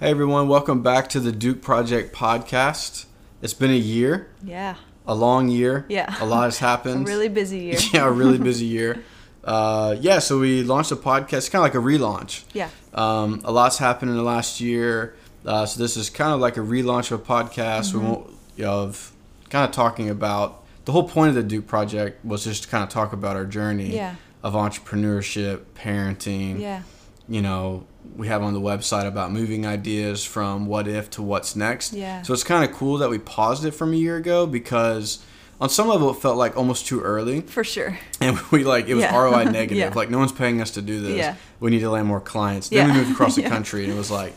Hey everyone, welcome back to the Duke Project podcast. It's been a year, Yeah. a long year. Yeah. A lot has A happened. really busy year. yeah, a really busy year. Uh, yeah, so we launched a podcast, kind of like a relaunch. Yeah. Um, a lot's happened in the last year. Uh, so this is kind of like a relaunch of a podcast. We won't, you know, of kind of talking about the whole point of the Duke Project was just to kind of talk about our journey Yeah. of entrepreneurship, parenting. Yeah. You know, we have on the website about moving ideas from what if to what's next. Yeah. So it's kind of cool that we paused it from a year ago because on some level it felt like almost too early For sure. and we like it was Yeah. ROI negative. Yeah. Like no one's paying us to do this. Yeah. We need to land more clients. Then we moved across the Yeah. country and it was like,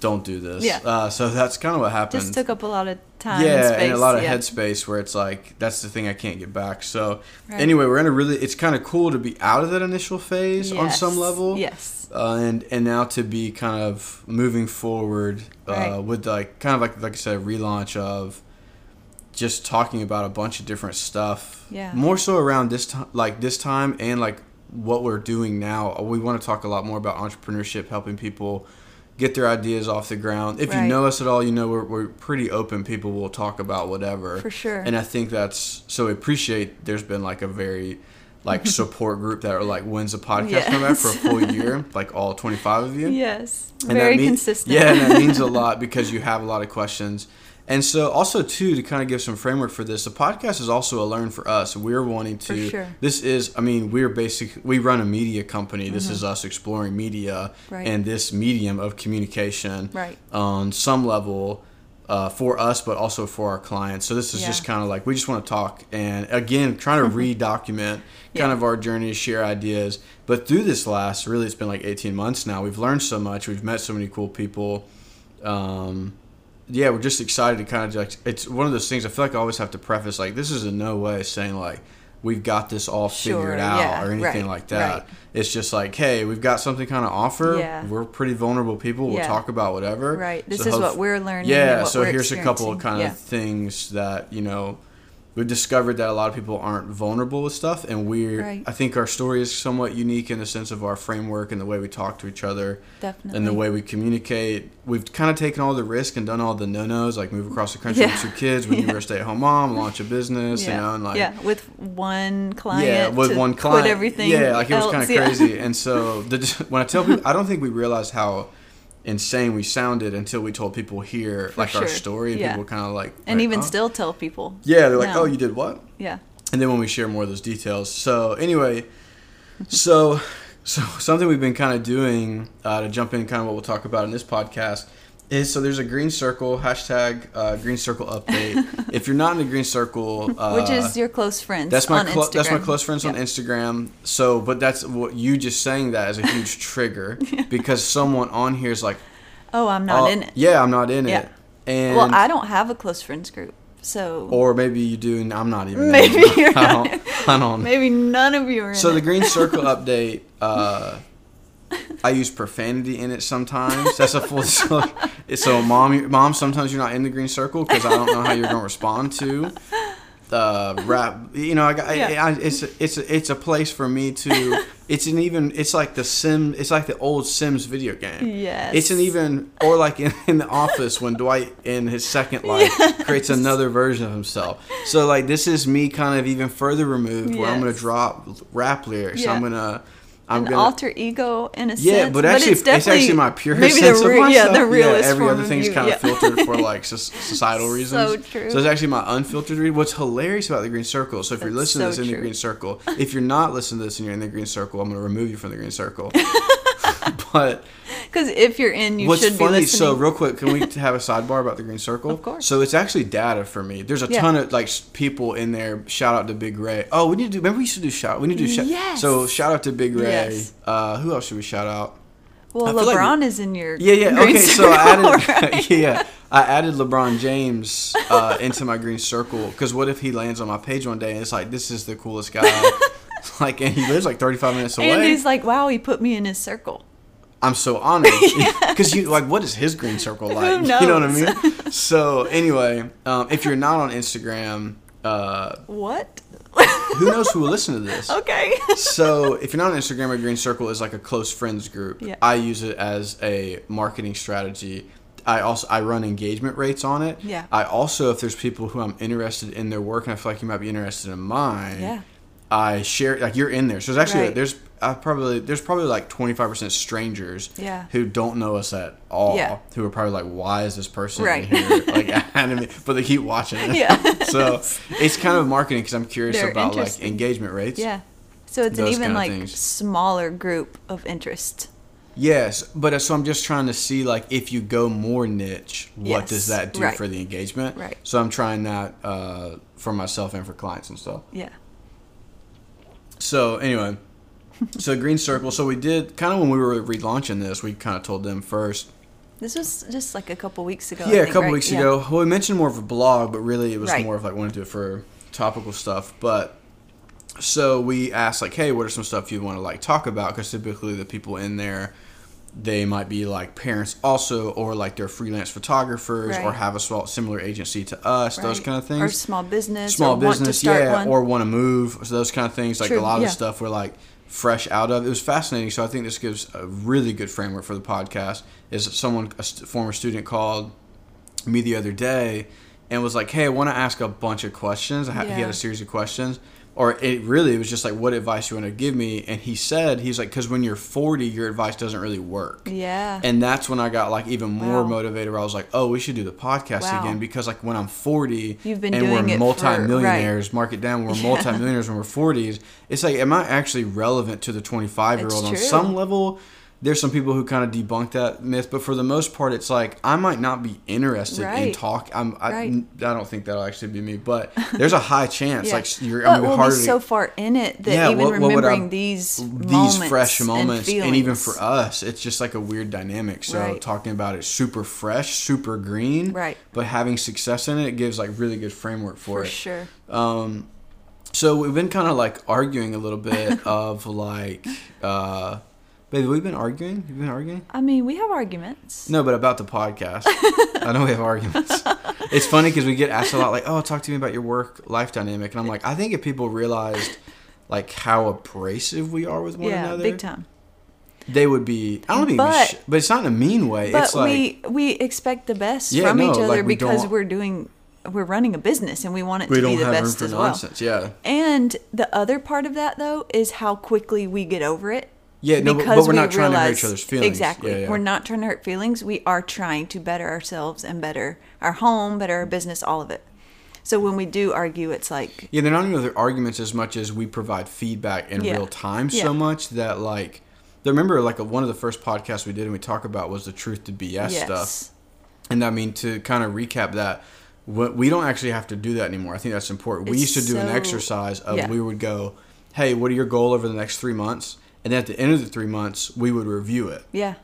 don't do this. Yeah. Uh, so that's kind of what happened. Just took up a lot of time. yeah, and, space. and a lot of yeah. headspace where it's like that's the thing I can't get back. So Right. anyway, we're in a really. It's kind of cool to be out of that initial phase on some Yes. level. Yes. Uh, and and now to be kind of moving forward uh, Right. with like kind of like like I said, relaunch of just talking about a bunch of different stuff. Yeah. More so around this time, like this time, and like what we're doing now. We want to talk a lot more about entrepreneurship, helping people get their ideas off the ground. If you know us at all, you know we're we're pretty open. People will talk about whatever. For sure. And I think that's so. I appreciate. There's been like a very like support group that are like when's the podcast come back for a full year like all 25 of you Yes. And Very mean- consistent. yeah and that means a lot because you have a lot of questions and so also too to kind of give some framework for this the podcast is also a learn for us we're wanting to sure. this is i mean we're basic we run a media company this is us exploring media Mm-hmm. Right. and this medium of communication Right. on some level uh, for us, but also for our clients. So this is just kind of like we just want to talk and again trying to re-document kind Yeah. of our journey, share ideas. But through this last, really, it's been like 18 months now. We've learned so much. We've met so many cool people. Um, yeah, we're just excited to kind of like it's one of those things. I feel like I always have to preface like this is in no way saying like we've got this all Sure, figured out yeah, or anything right, like that. right. It's just like, hey, we've got something kind of offer. Yeah. We're pretty vulnerable people. We'll Yeah. talk about whatever. Right. This So is hope- what we're learning. yeah, so here's a couple of kind of things that, you know, we've discovered that a lot of people aren't vulnerable with stuff and we're Right. I think our story is somewhat unique in the sense of our framework and the way we talk to each other Definitely. and the way we communicate. We've kind of taken all the risk and done all the no-nos, like move across the country Yeah. with two kids when you were a stay-at-home mom, launch a business, yeah. you know, and like yeah, with one client. yeah, with one client. Everything. Yeah, like it was kind of Yeah. crazy. And so the, when I tell people, I don't think we realized how insane we sounded until we told people here For like our story. story, and Yeah. people kind of like And like, even "Oh." still tell people. yeah, they're like, No. oh, you did what? Yeah. And then when we share more of those details. So anyway, so so something we've been kind of doing uh, to jump in, kind of what we'll talk about in this podcast is so there's a green circle hashtag uh, green circle update. if you're not in the green circle, uh, Which is your close friends that's my clo- that's my close friends on Instagram. So, but that's what you just saying that is a huge trigger because someone on here is like, Oh, I'm not "Oh, in it. Yeah, I'm not in Yeah. it. And Well, I don't have a close friends group, so or maybe you do, and I'm not even. Maybe I not. don't. I don't. maybe none of you are in So the green circle update. Uh, I use profanity in it sometimes. That's a full. So, so mom, mom. Sometimes you're not in the green circle because I don't know how you're gonna respond to the rap. You know, I, got- I, I, it's a, it's a, it's a place for me to. It's an even. It's like the Sim. It's like the old Sims video game. Yes. It's an even, or like in, in the office when Dwight in his second life creates another version of himself. So like this is me kind of even further removed where I'm gonna drop rap lyrics. I'm gonna, I'm an gonna. alter ego in a yeah, sense. but actually, it's, it's, definitely actually my pure maybe sense the of myself. Yeah, the realest every form other thing's kind yeah. of filtered for like societal reasons. So true. So it's actually my unfiltered read. What's hilarious about the green circle? So if you're That's listening to so this in the green circle, if you're not listening to this and you're in the green circle, I'm gonna remove you from the green circle. but Because if you're in, you What's should be What's funny? listening. So real quick, can we have a sidebar about the green circle? Of course. So it's actually data for me. There's a Yeah. ton of like people in there. Shout out to Big Ray. Oh, we need to do. Remember we used to do shout. We need to do shout. Yes. So shout out to Big Ray. Yes. Uh, who else should we shout out? well, feel like- LeBron is in your Yeah, yeah. Okay, so I added. right? yeah, I added LeBron James uh, into my green circle because what if he lands on my page one day and it's like this is the coolest guy. like, and he lives like 35 minutes away. And he's like, "Wow, he put me in his circle." I'm so honored because you like what is his green circle like? You know what I mean? So anyway, um, if you're not on Instagram, uh, What? who knows who will listen to this? Okay. so if you're not on Instagram, a green circle is like a close friends group. Yeah. I use it as a marketing strategy. I also I run engagement rates on it. Yeah. I also if there's people who I'm interested in their work and I feel like you might be interested in mine. Yeah. I share like you're in there. So there's actually Right. there's I probably there's probably like 25% strangers Yeah. who don't know us at all. Yeah. Who are probably like, why is this person Right. here? Like but they keep watching it. Yeah. so it's kind of marketing because I'm curious They're about like engagement rates. yeah. So it's an even like things. smaller group of interest. Yes, but uh, so I'm just trying to see like if you go more niche, what Yes, does that do right. for the engagement? Right. So I'm trying that uh, for myself and for clients and stuff. Yeah. So anyway, so Green Circle. So we did kind of when we were relaunching this, we kind of told them first. This was just like a couple weeks ago. Yeah, a couple right? weeks Yeah. ago. Well, we mentioned more of a blog, but really it was Right. more of like wanted to do it for topical stuff. But so we asked like, hey, what are some stuff you want to like talk about? Because typically the people in there, they might be like parents also, or like they're freelance photographers, or have a small similar agency to us, those kind of things Or small business. small or want to business, start yeah, one. or want to move, so those kind of things. Like True, a lot yeah. of stuff we're like fresh out of. It was fascinating. So I think this gives a really good framework for the podcast. Is someone a st- former student called me the other day and was like, "Hey, I want to ask a bunch of questions." I ha- He had a series of questions. Or it really was just like, what advice you want to give me? And he said, he's like, because when you're 40, your advice doesn't really work. yeah. And that's when I got like even more Wow. motivated. Where I was like, "Oh, we should do the podcast Wow. again." Because like when I'm 40 You've been and doing we're it for- multimillionaires, mark it down. We're Yeah. multimillionaires when we're 40s. It's like, am I actually relevant to the 25 year old on some level? There's some people who kind of debunk that myth, but for the most part, it's like I might not be interested in talk. I'm, I, Right. I don't think that'll actually be me, but there's a high chance. Yeah. Like you're, but I mean, we'll harder be so far in it that Yeah, even what- what would I- remembering these these fresh moments and, even for us it's just like a weird dynamic so Right. talking about it super fresh super green Right. but having success in it, it gives like really good framework for, for it sure. um so we've been kind of like arguing a little bit of like uh baby we've been arguing you've been arguing I mean, we have arguments. no but about the podcast i know we have arguments it's funny because we get asked a lot like oh talk to me about your work life dynamic and i'm like i think if people realized like how abrasive we are with one yeah, another big time. they would be. I don't think, But- but, sh- but it's not in a mean way. But it's like we we expect the best Yeah, from no, each other like, we because we're doing we're running a business and we want it we to be the best for as well. nonsense. Yeah, And the other part of that though is how quickly we get over it. Yeah. No, but, but because we're we not trying to hurt realize- each other's feelings. Exactly. Yeah, yeah. We're not trying to hurt feelings. We are trying to better ourselves and better our home, better our business, all of it. So when we do argue, it's like Yeah, they're not even their arguments as much as we provide feedback in Yeah. real time Yeah. so much that like. I remember like one of the first podcasts we did and we talk about was the truth to BS yes, stuff. And I mean to kind of recap that, we don't actually have to do that anymore. I think that's important. we It's used to do an exercise of yeah. we would go, "Hey, what are your goal over the next three months?" And then at the end of the three months, we would review it. yeah,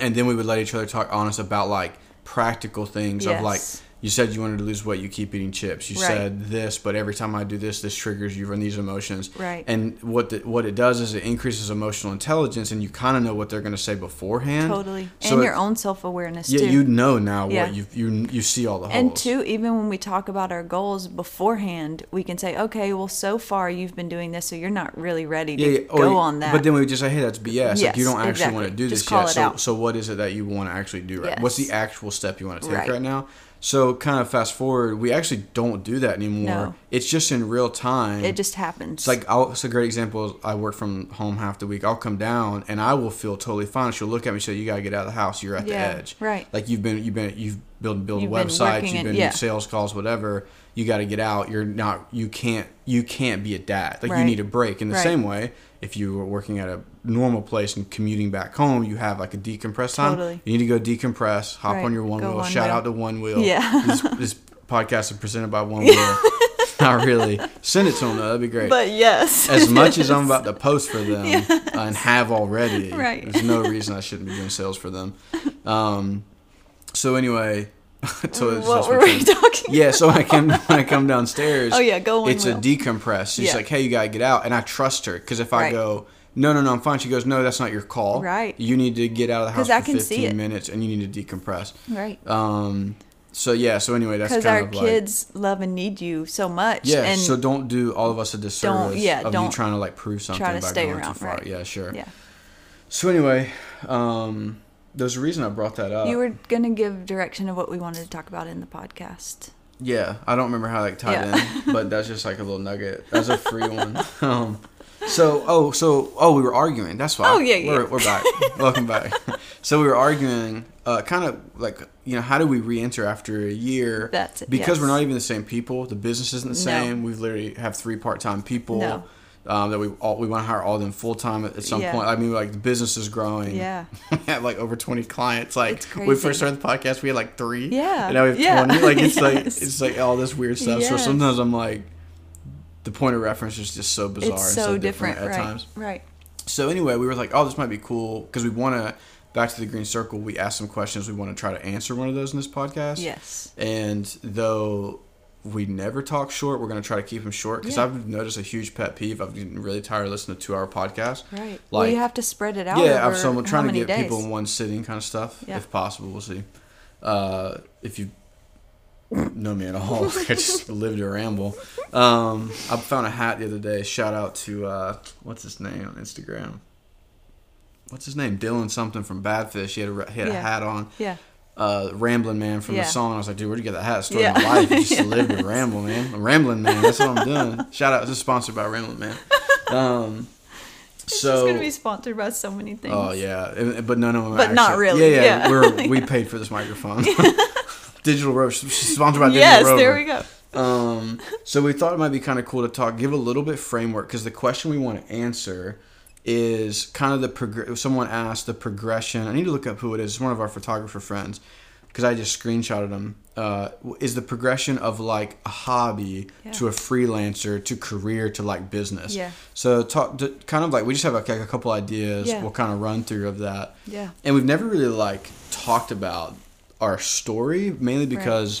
and then we would let each other talk honest about like practical things of like Yes. You said you wanted to lose weight you keep eating chips you Right. said this but every time i do this this triggers you from these emotions Right. and what the, what it does is it increases emotional intelligence and you kind of know what they're going to say beforehand totally, So and it- your own self awareness yeah too. you know now Yeah. what you you you see all the holes And two, even when we talk about our goals beforehand, we can say, okay, well, so far you've been doing this, so you're not really ready to yeah, yeah. Or go you- on that. But then we would just say, hey, that's BS. like you don't actually exactly. want to do Just this yet. So, out. so what is it that you want to actually do right? What's the actual step you want to take Right. right. now? So kind of fast forward, we actually don't do that anymore. No. It's just in real time. it just happens. It's like I'll, it's a great example. I work from home half the week. I'll come down and I will feel totally fine. She'll look at me and say, "You gotta get out of the house. You're at Yeah, the edge." right. Like you've been, you've been, you've built build You've been websites. You've in- been yeah. sales calls, whatever. You got to get out. You're not. You can't. You can't be a dad. Like you need a break. In the Right. same way, if you were working at a normal place and commuting back home, you have like a decompress time. Totally. You need to go decompress. Hop Right. on your one Go wheel. one Shout wheel. out to One Wheel. Yeah. This, this podcast is presented by One Wheel. Not really. Send it to them though. That'd be great but yes, as much as. I'm about to post for them uh, and have already, Right. there's no reason I shouldn't be doing sales for them. Um, so anyway, so what were we talking? yeah. So I come when I come downstairs, Oh, yeah, go one It's a wheel. decompress. She's Yeah. like, "Hey, you gotta get out," and I trust her because if I Right. go. No, no, no, I'm fine. She goes, no, that's not your call. Right. You need to get out of the house for can 15 it. minutes and you need to decompress. Right. Um, so yeah. So anyway, that's because kind our of like kids love and need you so much. yeah. and so don't do all of us a disservice yeah, of you don't trying to like prove something try to by stay going around, too far. right. Yeah, sure. yeah. So anyway, um, there's a reason I brought that up. You were gonna give direction of what we wanted to talk about in the podcast. Yeah, I don't remember how like tied Yeah. in, but that's just like a little nugget. That's a free one. Um, so oh so oh we were arguing. That's why. Oh, yeah, yeah. We're, we're back. Welcome back. So we were arguing, uh, kind of like you know how do we re-enter after a year? That's it, because we're not even the same people. The business isn't the No. same. We literally have three part-time people. No. Um, that we all we want to hire all of them full time at, at some Yeah. point. I mean, like the business is growing. Yeah. we have like over twenty clients. Like when we first started the podcast, we had like three. Yeah. And now we have Yeah. twenty. Like it's like it's like all this weird stuff. So sometimes I'm like, the point of reference is just so bizarre. it's and so different, at right? times. Right. So anyway, we were like, oh, this might be cool because we want to. Back to the green circle. We asked some questions. We want to try to answer one of those in this podcast. Yes. And though we never talk short, we're going to try to keep them short because Yeah. I've noticed a huge pet peeve. I've been really tired of listening to two hour podcasts. Right. well, Like- you have to spread it out. Yeah, over I'm so I'm trying to get days. people in one sitting kind of stuff, Yeah. if possible. We'll see. Uh, if you know me at all, I just live to ramble. Um, I found a hat the other day. Shout out to uh, what's his name on Instagram? What's his name? Dylan something from Badfish. He had a he had a hat on. Yeah. Uh, Rambling Man from Yeah. the song. I was like, dude, where'd you get that hat? Story Yeah. of my life. You just Yeah. live to ramble, man. I'm Rambling Man. That's what I'm doing. Shout out. This is sponsored by Rambling Man. Um, It's so gonna be sponsored by so many things. Oh yeah, but none of them. But not actually- really, Yeah, yeah. yeah. We're we paid for this microphone. Digital Rover, she's sponsored by Digital yes, Rover. there we go. Um, so we thought it might be kind of cool to talk, give a little bit framework because the question we want to answer is kind of the prog- Someone asked the progression. I need to look up who it is. It's one of our photographer friends because I just screenshotted him. Uh, is the progression of like a hobby Yeah. to a freelancer to career to like business. Yeah. So talk to, kind of like we just have like, a couple ideas. Yeah. We'll kind of run through of that Yeah. and we've never really like talked about our story mainly because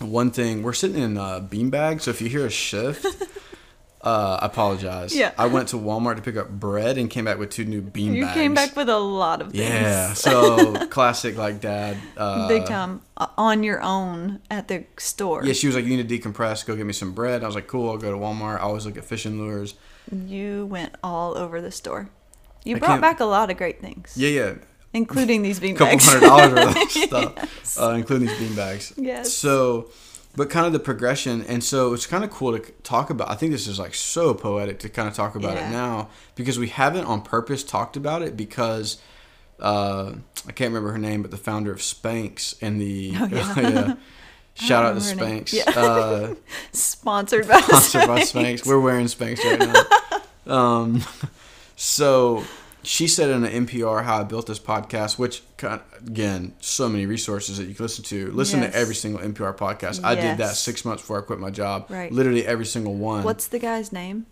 one thing we're sitting in a beanbag so if you hear a shift uh, I apologize Yeah. I went to Walmart to pick up bread and came back with two new bean You bags came back with a lot of things. yeah so classic like dad uh, Big time uh, on your own at the store. yeah she was like you need to decompress go get me some bread I was like cool I'll go to Walmart I always look at fishing lures You went all over the store. You I brought back a lot of great things, yeah yeah including these bean a couple bags. hundred dollars worth of stuff, uh, including these bean bags. Yes. So, but kind of the progression, and so it's kind of cool to talk about. I think this is like so poetic to kind of talk about Yeah. it now because we haven't on purpose talked about it because uh, I can't remember her name, but the founder of Spanx and the Oh, yeah. Shout out to remember her name. Spanx. Yeah. Uh, Sponsored by sponsored by Spanx. Spanx. We're wearing Spanx right now. Um, so she said in an NPR how I built this podcast, which again, so many resources that you can listen to. Listen Yes. to every single NPR podcast. I did that six months before I quit my job. Right. Literally every single one. What's the guy's name?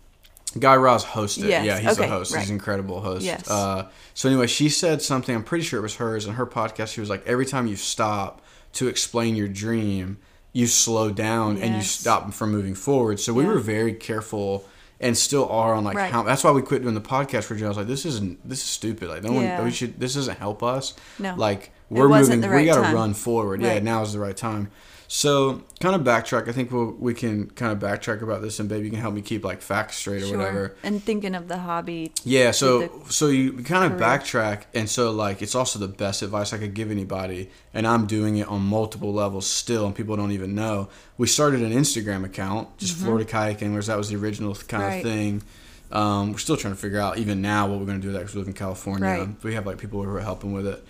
Guy Raz hosted. Yes, Yeah, he's okay, a host. He's an incredible host. Yes. Uh, so anyway, she said something. I'm pretty sure it was hers in her podcast. She was like, every time you stop to explain your dream, you slow down and you stop from moving forward. So we Yeah. were very careful and still are on like Right. how. That's why we quit doing the podcast for I was like, this isn't. This is stupid. Like no Yeah. one. We should. This doesn't help us. No. Like we're moving. the we got to time. run forward. Yeah. Now is the right time. So kind of backtrack. I think we'll, we can kind of backtrack about this, and baby, you can help me keep like facts straight or Sure. whatever. And thinking of the hobby. Yeah, so so you kind of career. backtrack, and so like it's also the best advice I could give anybody, and I'm doing it on multiple levels still, and people don't even know. We started an Instagram account, just Florida kayaking, whereas that was the original kind Mm-hmm. Right. of thing. Um, we're still trying to figure out even now what we're going to do with that because we live in California. Right. We have like people who are helping with it.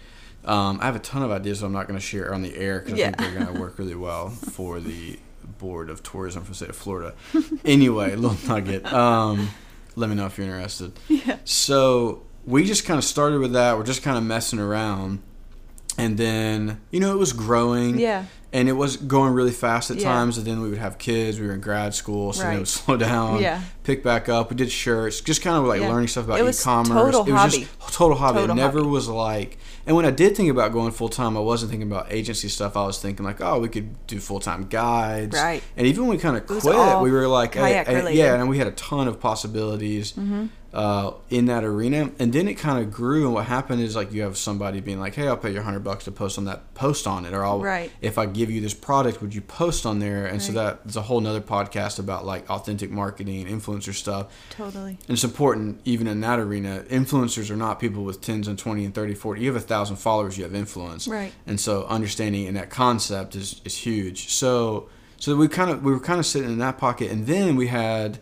Um, I have a ton of ideas that I'm not going to share on the air because Yeah. I think they're going to work really well for the Board of Tourism for the state of Florida. anyway, little nugget. Um, let me know if you're interested. Yeah. So we just kind of started with that. We're just kind of messing around. And then, you know, it was growing. Yeah. And it was going really fast at Yeah. times. And then we would have kids. We were in grad school. So then it would slow down. Yeah. Pick back up. We did shirts. Just kind of like Yeah. learning stuff about It was e-commerce. total it was hobby. just total hobby. Total it never hobby. was like. And when I did think about going full time, I wasn't thinking about agency stuff. I was thinking like, oh, we could do full time guides. Right. And even when we kind of quit, we were like, eh, eh, yeah, and we had a ton of possibilities Mm-hmm. uh, in that arena. And then it kind of grew. And what happened is like you have somebody being like, "Hey, I'll pay you hundred bucks to post on that post on it, or I'll Right. if I give give you this product. Would you post on there? And so Right. that's a whole nother podcast about like authentic marketing, and influencer stuff. Totally. And it's important even in that arena. Influencers are not people with 10s and 20 and 30, 40. You have a thousand followers, you have influence. Right. And so understanding in that concept is, is huge. So so we kind of we were kind of sitting in that pocket and then we had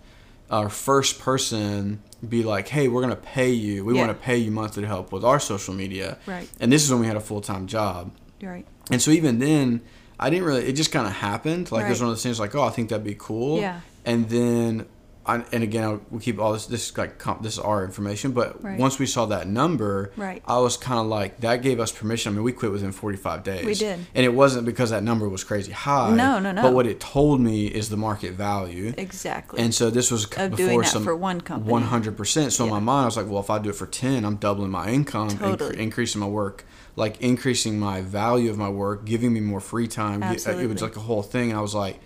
our first person be like, "Hey, we're going to pay you. We Yeah. want to pay you monthly to help with our social media." Right. And this is when we had a full-time job. Right. And so even then, I didn't really. It just kind of happened. Like it was one of those things. Like, oh, I think that'd be cool. Yeah. And then, I, and again, we keep all this. This is like comp, this is our information. But Right. once we saw that number, Right. I was kind of like that gave us permission. I mean, we quit within 45 days. We did. And it wasn't because that number was crazy high. No, no, no. But what it told me is the market value. Exactly. And so this was Of before doing that some for one company. One hundred percent. So in my mind, I was like, well, if I do it for ten, I'm doubling my income, Totally. increasing my work, like increasing my value of my work, giving me more free time. Ge- It was like a whole thing, and I was like,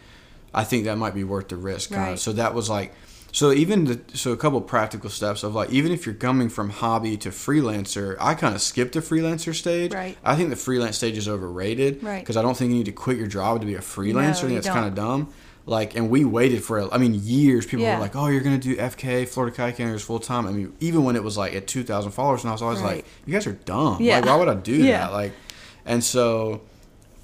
I think that might be worth the risk. Kind of. So that was like. So even the so a couple practical steps of like even if you're coming from hobby to freelancer, I kind of skipped the freelancer stage. Right. I think the freelance stage is overrated. Right. Because I don't think you need to quit your job to be a freelancer. I think that's kind of dumb. Like, and we waited for, I mean, years. People Yeah. were like, "Oh, you're gonna do FK, Florida Kayak full time." I mean, even when it was like at two thousand followers, and I was always Right. like, "You guys are dumb. Yeah. Like, why would I do Yeah. that?" Like, and so,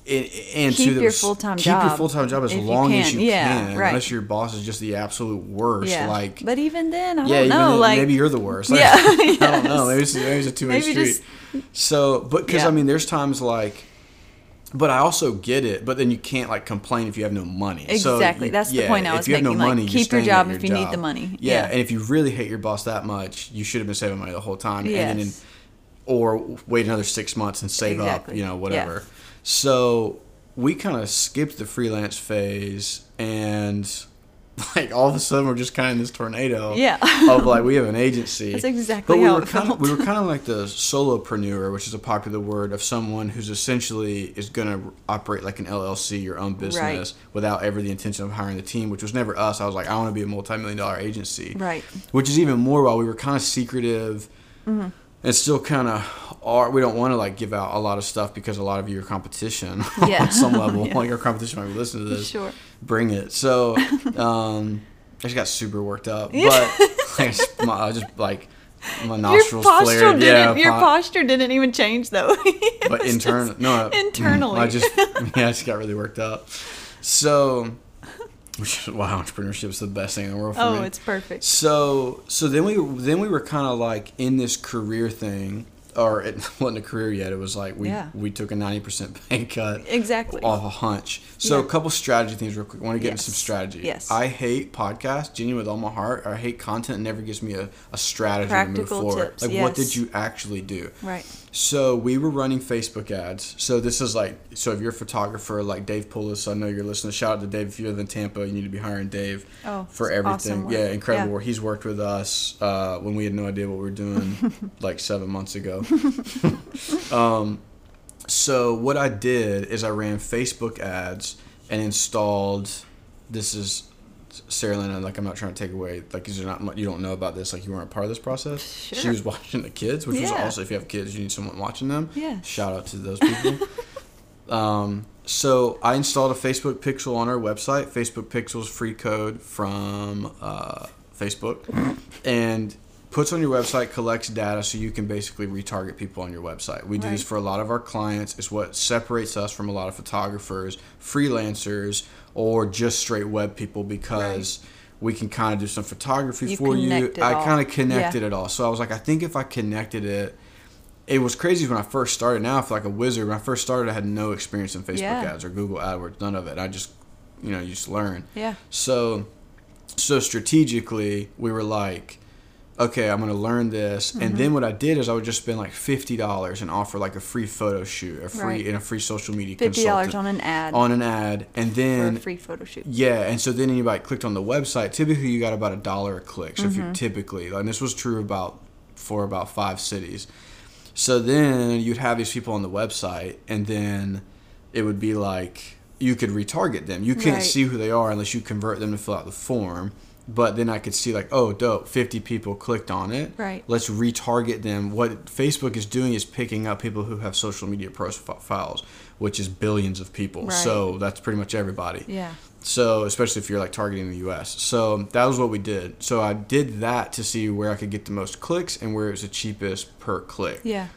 it, and Keep your full-time keep your job full time job as if you long as you Yeah, can, right. unless your boss is just the absolute worst. yeah. Like, but even then, I yeah, don't know. then, like maybe you're the worst. Like, Yeah, I don't know. Maybe it's, maybe it's a two way street. just- so, but because Yeah. I mean, there's times like, but I also get it. But then you can't like complain if you have no money. So Exactly. you- That's the point I if was you have making, no like, money, keep your job at if your you need the money. Yeah. And if you really hate your boss that much, you should have been saving money the whole time. And then, or wait another six months and save up. You know, Yeah. whatever. So we kind of skipped the freelance phase and. Like all of a sudden, we're just kind of in this tornado Yeah. of like we have an agency. That's exactly but we how were it kind felt. Of, we were kind of like the solopreneur, which is a popular word of someone who's essentially is going to operate like an LLC, your own business, without ever the intention of hiring the team. Which was never us. I was like, I want to be a multi-million dollar agency, Right. Which is even more while we were kind of secretive. Mm-hmm. And still kind of are. We don't want to like give out a lot of stuff because a lot of you are competition Yeah. on some level. Yeah. Like our competition might be listening to this Sure. bring it. So, um, I just got super worked up, but I just, my, I just like my Your nostrils posture flared. didn't. Yeah, your po- posture didn't even change though. But internal, no, internally. I just yeah, I just got really worked up. So, which is why entrepreneurship is the best thing in the world for oh, me. it's perfect. So so then we then we were kind of like in this career thing, or it wasn't a career yet. It was like we Yeah. we took a ninety percent pay cut Exactly. off a hunch. So Yeah. a couple strategy things real quick. I want to get into some strategy. Yes. I hate podcasts, genuine with all my heart. I hate content. It never gives me a, a strategy to move forward. tips, Like what did you actually do? Right. So we were running Facebook ads. So this is like so if you're a photographer like Dave Poulos, I know you're listening. Shout out to Dave if you're in Tampa, you need to be hiring Dave Oh, for everything. awesome yeah, incredible Yeah. work. He's worked with us uh, when we had no idea what we were doing like seven months ago. um, so what I did is I ran Facebook ads and installed. This is Sarah Lynn. Like I'm not trying to take away. Like you're not you don't know about this. Like you weren't a part of this process. She was watching the kids, which was Yeah. also if you have kids, you need someone watching them. Yes. Shout out to those people. um, so I installed a Facebook Pixel on our website. Facebook Pixel's free code from uh, Facebook, and puts on your website, collects data, so you can basically retarget people on your website. We do this for a lot of our clients. It's what separates us from a lot of photographers, freelancers, or just straight web people because. We can kind of do some photography You for you. I kind of connected Yeah. it all. So I was like, I think if I connected it, it was crazy when I first started. Now I feel like a wizard. When I first started, I had no experience in Facebook Yeah. ads or Google AdWords, none of it. I just, you know, you just learn. Yeah. So, so strategically, we were like, okay, I'm gonna learn this, Mm-hmm. and then what I did is I would just spend like fifty dollars and offer like a free photo shoot, a free Right. and a free social media Fifty dollars on an ad on an ad, and for then a free photo shoot. yeah, and so then anybody clicked on the website. Typically, you got about a dollar a click. So if Mm-hmm. you typically, and this was true about for about five cities. So then you'd have these people on the website, and then it would be like you could retarget them. You can't Right. see who they are unless you convert them to fill out the form, but then I could see like, oh, dope, 50 people clicked on it. Right. Let's retarget them. What Facebook is doing is picking up people who have social media profiles, which is billions of people. Right. So that's pretty much everybody. Yeah. So especially if you're like targeting the U.S. So that was what we did. So I did that to see where I could get the most clicks and where it was the cheapest per click. Yeah.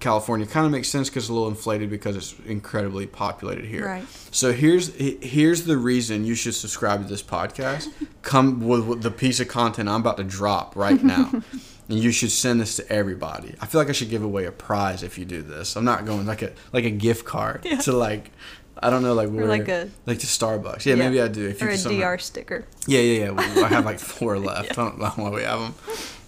California kind of makes sense because it's a little inflated because it's incredibly populated here. Right. So here's here's the reason you should subscribe to this podcast. Come with, with the piece of content I'm about to drop right now. And you should send this to everybody. I feel like I should give away a prize if you do this. I'm not going like a like a gift card Yeah. to like I don't know like where like a- like to Starbucks. Yeah, maybe I do. If or you a somehow- DR sticker. yeah, yeah, yeah. I have like four left. I don't know why we have them.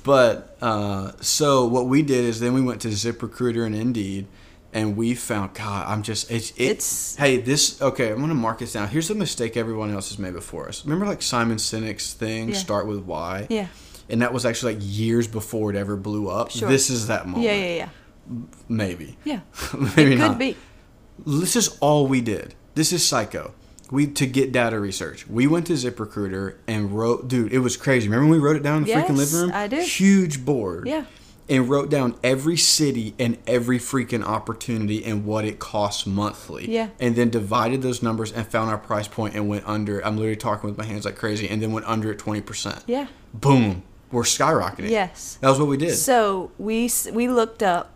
But uh, so what we did is then we went to ZipRecruiter and Indeed, and we found God. I'm just it's it, It's- hey this okay. I'm gonna mark this down. Here's the mistake everyone else has made before us. Remember like Simon Sinek's thing, Yeah. start with why. Yeah. And that was actually like years before it ever blew up. Sure. This is that moment. Yeah, yeah, yeah. Maybe. Yeah. Maybe it could not. be. This is all we did. This is psycho. We to get data research. We went to ZipRecruiter and wrote. Dude, it was crazy. Remember when we wrote it down in the freaking living room? I do. Huge board. Yeah. And wrote down every city and every freaking opportunity and what it costs monthly. Yeah. And then divided those numbers and found our price point and went under. I'm literally talking with my hands like crazy. And then went under at twenty percent. Yeah. Boom. We're skyrocketing. Yes. That was what we did. So we we looked up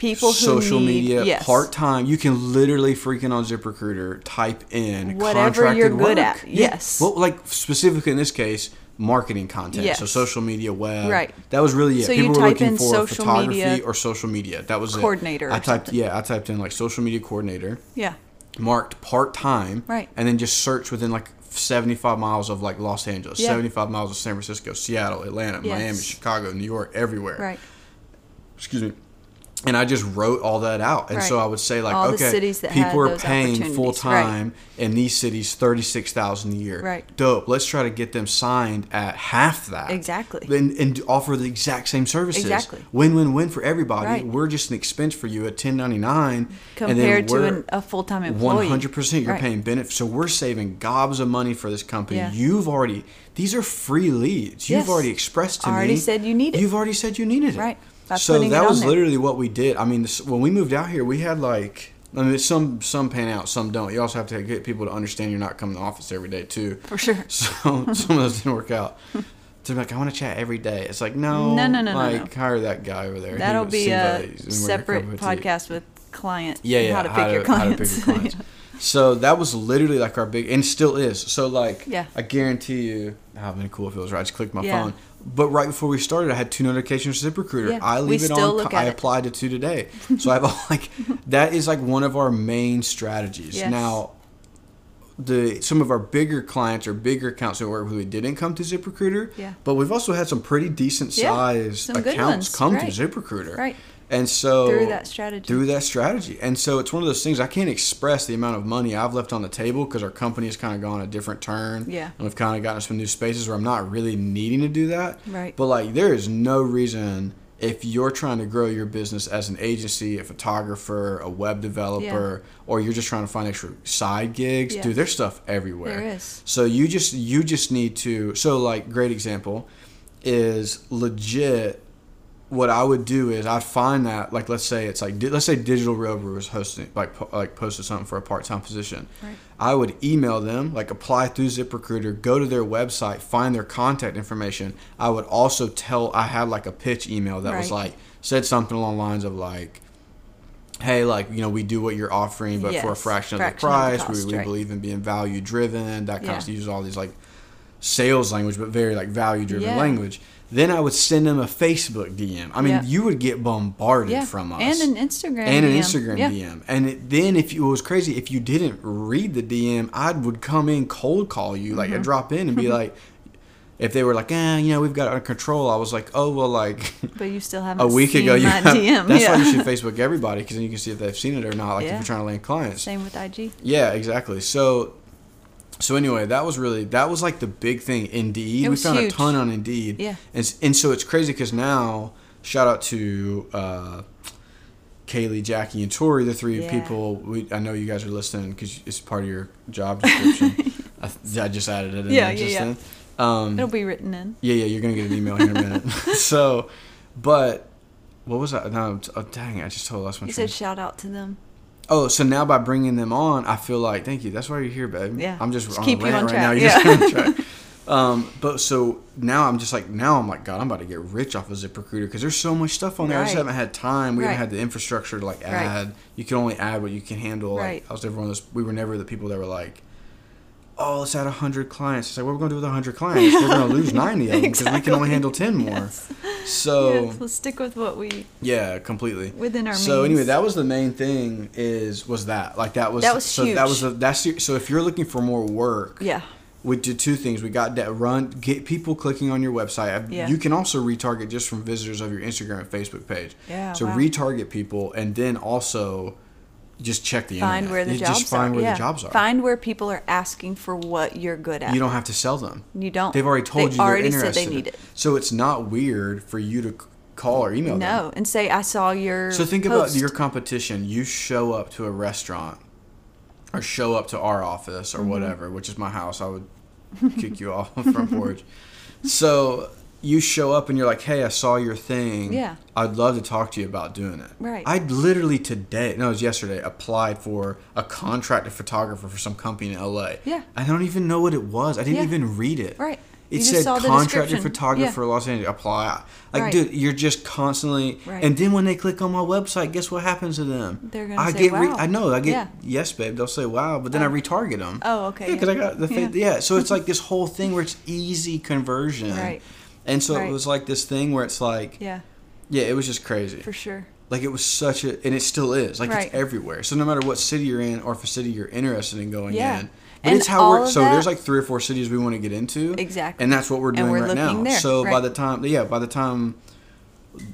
people who social need, media yes, part time. You can literally freaking on ZipRecruiter type in Whatever contracted you're good work. at, Yeah. yes. Well, like specifically in this case, marketing content. So social media, web. Right. That was really it. So you People were looking in for social photography media or social media. That was coordinator It. I typed something. yeah. I typed in like social media coordinator. Yeah. Marked part time. Right. And then just search within like. 75 miles of like Los Angeles, Yeah. 75 miles of San Francisco, Seattle, Atlanta, Yes. Miami, Chicago, New York, everywhere Right. excuse me and i just wrote all that out and so i would say like All okay cities that had people are paying full time in these cities 36000 a year Right. dope let's try to get them signed at half that Exactly. and, and offer the exact same services Exactly. win-win-win for everybody Right. we're just an expense for you at 1099 Compared to an, a full time employee. 100% you're Right. paying benefits so we're saving gobs of money for this company Yeah. you've already these are free leads you've already expressed to me Already said you need it. you've already said you needed it Right. By so that was literally what we did i mean this, when we moved out here we had like I mean, some some pan out, some don't. You also have to get people to understand you're not coming to the office every day too. For sure. So some of those didn't work out. To be like, I want to chat every day. It's like, no, No, no, no, no, like no. hire that guy over there. That'll be a like he's been working separate tea. podcast with client. Yeah, yeah. How to pick your how to clients. pick your clients. So that was literally like our big, and still is. So like, Yeah. I guarantee you, how been cool if it was right. I just clicked my Yeah. phone. But right before we started, I had two notifications from ZipRecruiter. Yeah, I leave it on. I it. applied to two today. So I have like that is like one of our main strategies. Yes. Now, the some of our bigger clients or bigger accounts that work we didn't come to ZipRecruiter. Yeah. But we've also had some pretty decent Yeah, sized good accounts come right. to ZipRecruiter. Right. And so Through that strategy. Through that strategy. And so it's one of those things I can't express the amount of money I've left on the table because our company has kind of gone a different turn. Yeah. And we've kind of gotten some new spaces where I'm not really needing to do that. Right. But like there is no reason if you're trying to grow your business as an agency, a photographer, a web developer, or you're just trying to find extra side gigs, Yeah. dude, there's stuff everywhere. There is. So you just you just need to so like great example is legit what I would do is I'd find that like let's say it's like let's say Digital Rover was hosting like po- like posted something for a part time position. Right. I would email them like apply through ZipRecruiter, go to their website, find their contact information. I would also tell I had like a pitch email that was like said something along the lines of like. Hey, like you know, we do what you're offering, but for a fraction, fraction of of the the price. cost, we, we right. believe in being value driven. That kind Yeah. of stuff. Use all these like sales language, but very like value driven Yeah. language. Then I would send them a Facebook DM. I mean, Yeah. you would get bombarded Yeah. from us. And an Instagram And an DM. Instagram Yeah. DM. And it, then if you, it was crazy, if you didn't read the DM, I would come in cold call you, like Mm-hmm. I'd drop in and be like, if they were like, eh, you know, we've got it under control, I was like, oh, well, like But you still haven't a week ago, you have, DM. that's yeah. why you should Facebook everybody because then you can see if they've seen it or not, like if you're trying to land clients. Same with IG. Yeah, exactly. So, so anyway, that was really that was like the big thing. Indeed, we found huge. a ton on Indeed. Yeah. and and so it's crazy because now, shout out to uh, Kaylee, Jackie, and Tori, the three Yeah. people. We I know you guys are listening because it's part of your job description. I, I just added it in Yeah, there yeah, just yeah. then. Um, It'll be written in. yeah, yeah, you're gonna get an email here in a minute. so, but what was that? No, oh, dang, I just told lost my You train. said shout out to them. Oh, so now by bringing them on, I feel like thank you. That's why you're here, babe. Yeah. I'm just, Just on keep you on right now. track. Just Yeah. on track. Um, but so now I'm just like now I'm like God, I'm about to get rich off of ZipRecruiter because there's so much stuff on there. I just haven't had time. We Right. haven't had the infrastructure to like Right. add. You can only add what you can handle. Like, Right. I was never one of those. We were never the people that were like. Oh, let's add hundred clients. It's like, what are we gonna do with hundred clients? We're gonna lose ninety of them because we can only handle ten more. Yes. So yes, let's stick with what we yeah, completely. within our So means. anyway, that was the main thing. Is was that like that was That was so that was huge. the, that's your, so if you're looking for more work, yeah, we did two things. We got that run get people clicking on your website. Yeah. You can also retarget just from visitors of your Instagram and Facebook page. Yeah, So wow. retarget people and then also just check the find internet. where the You jobs just find are. where yeah. the jobs are. Find where people are asking for what you're good at. you don't have to sell them. You don't. They've already told they you they're already interested. said they need it. So it's not weird for you to call or email them. No, and say I saw your. So think about your competition. You show up to a restaurant or show up to our office or Mm-hmm. whatever, which is my house. I would kick you off the front porch. So you show up and you're like, "Hey, I saw your thing. Yeah. I'd love to talk to you about doing it." Right. I literally today, no, it was yesterday, applied for a contracted photographer for some company in LA. Yeah. I don't even know what it was. I didn't Yeah. even read it. Right. It You said contracted photographer Yeah. Los Angeles. Apply. Like, Right. dude, you're just constantly. Right. And then when they click on my website, guess what happens to them? They're gonna I say, get. Re- "Wow." I know. I get. Yeah. Yes, babe. They'll say wow, but then I Oh. retarget them. Oh, okay, Yeah, because yeah. I got the fa- yeah. So it's like this whole thing where it's easy conversion. Right. And so it was like this thing where it's like, yeah, Yeah, it was just crazy. for sure. Like it was such a, and it still is. Like Right. it's everywhere. So no matter what city you're in, or if a city you're interested in going Yeah. in, but And it's how we're. So that- there's like three or four cities we want to get into. Exactly. And that's what we're doing we're right now. there, So by the time, yeah, by the time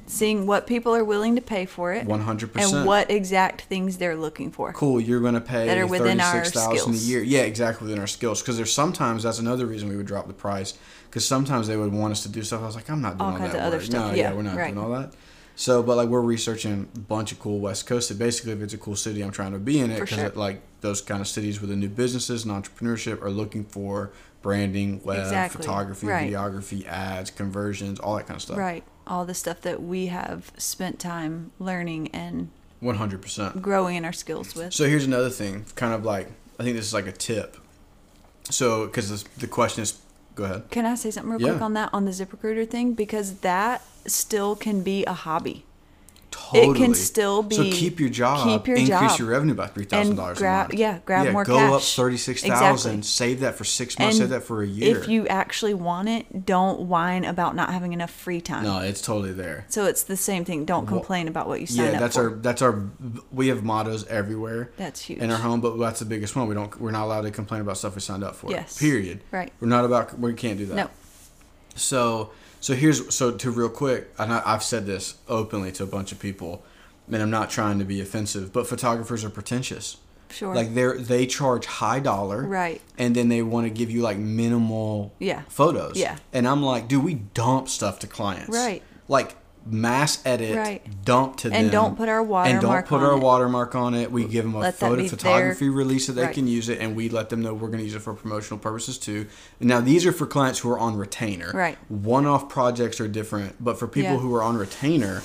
Seeing what people are willing to pay for it. 100%. And what exact things they're looking for. cool, you're going to pay That are within our thirty six thousand a skills. year. Yeah, exactly within our skills. Because there's sometimes that's another reason we would drop the price. Because sometimes they would want us to do stuff. I was like, I'm not doing All all, kinds that of other work. stuff. No, yeah, Yeah, we're not right. doing all that. So, but like we're researching a bunch of cool West Coast. And basically, if it's a cool city, I'm trying to be in it because sure. like those kind of cities with the new businesses and entrepreneurship are looking for branding, web, Exactly. photography, Right. videography, ads, conversions, all that kind of stuff. Right. All the stuff that we have spent time learning and One hundred percent. growing in our skills with. So here's another thing, kind of like I think this is like a tip. So because the question is, go ahead. Can I say something real Yeah. quick on that on the ZipRecruiter thing? Because that still can be a hobby. Totally. It can still be. So keep your job. keep your increase job. your revenue by three thousand And dollars. grab- yeah, grab more go up cash. thirty six thousand. Exactly. Save that for six months. And save that for a year. If you actually want it, don't whine about not having enough free time. no, it's totally there. So it's the same thing. Don't Wha- complain about what you sign Yeah, up that's for. our that's our. We have mottos everywhere. That's huge. in our home, but that's the biggest one. We don't. We're not allowed to complain about stuff we signed up for. Yes. Period. Right. We're not about. We can't do that. No. So so here's so to real quick, and I, I've said this openly to a bunch of people, and I'm not trying to be offensive, but photographers are pretentious. Sure. Like they're they charge high dollar, Right. And then they want to give you like minimal Yeah. photos, Yeah. And I'm like, dude, we dump stuff to clients, Right. Like mass edit, Right. dump to them, And don't put our watermark and don't put our it. watermark on it. We give them a Let photo photography their- release that they Right. can use it, and we let them know we're going to use it for promotional purposes too. Now these are for clients who are on retainer. Right. One-off projects are different, but for people Yeah. who are on retainer,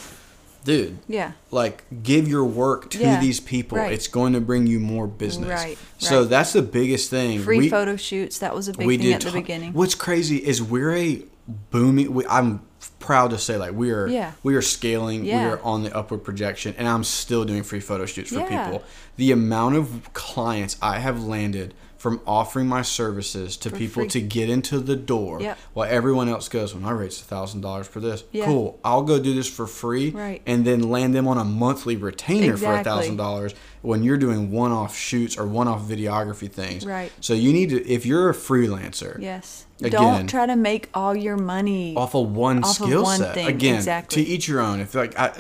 dude, yeah. like give your work to Yeah, these people. right. It's going to bring you more business. Right, So right. that's the biggest thing. Free We- photo shoots. That was a big we thing at the beginning. What's crazy is we're a booming. We, I'm proud to say like we are. Yeah. We are scaling. we are on the upward projection, and I'm still doing free photo shoots for Yeah. people. The amount of clients I have landed from offering my services to For people free. to get into the door Yep. while everyone else goes well my rate's a thousand dollars for this Yeah. cool i'll go do this for free Right. and then land them on a monthly retainer for a thousand dollars when you're doing one-off shoots or one-off videography things Right. so you need to if you're a freelancer Yes. Again. Don't try to make all your money. off of one Off of skill one set thing, again exactly. to each your own if like I,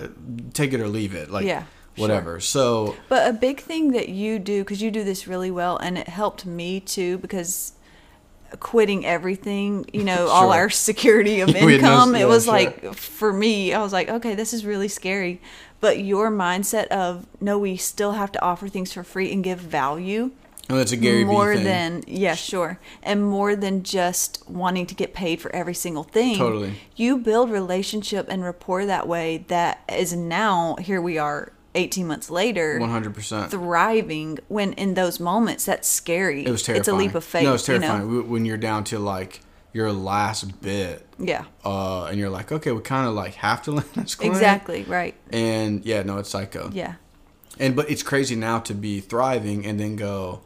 take it or leave it like Yeah, sure. whatever so But a big thing that you do, because you do this really well, and it helped me too, because quitting everything, you know, all our security of had no- income, it was sure. like, for me, I was like, okay, this is really scary. But your mindset of, no, we still have to offer things for free and give value Oh, that's a Gary more than yeah, sure, and more than just wanting to get paid for every single thing. Totally. you build relationship and rapport that way. That is now here we are, eighteen months later, One hundred percent. thriving. When in those moments, that's scary. It was terrifying. It's a leap of faith. No, it's terrifying You know? when you're down to like your last bit, Yeah, uh, and you're like, okay, we kind of like have to land this client. exactly. Right. And yeah, no, it's psycho. Yeah. And but it's crazy now to be thriving and then go.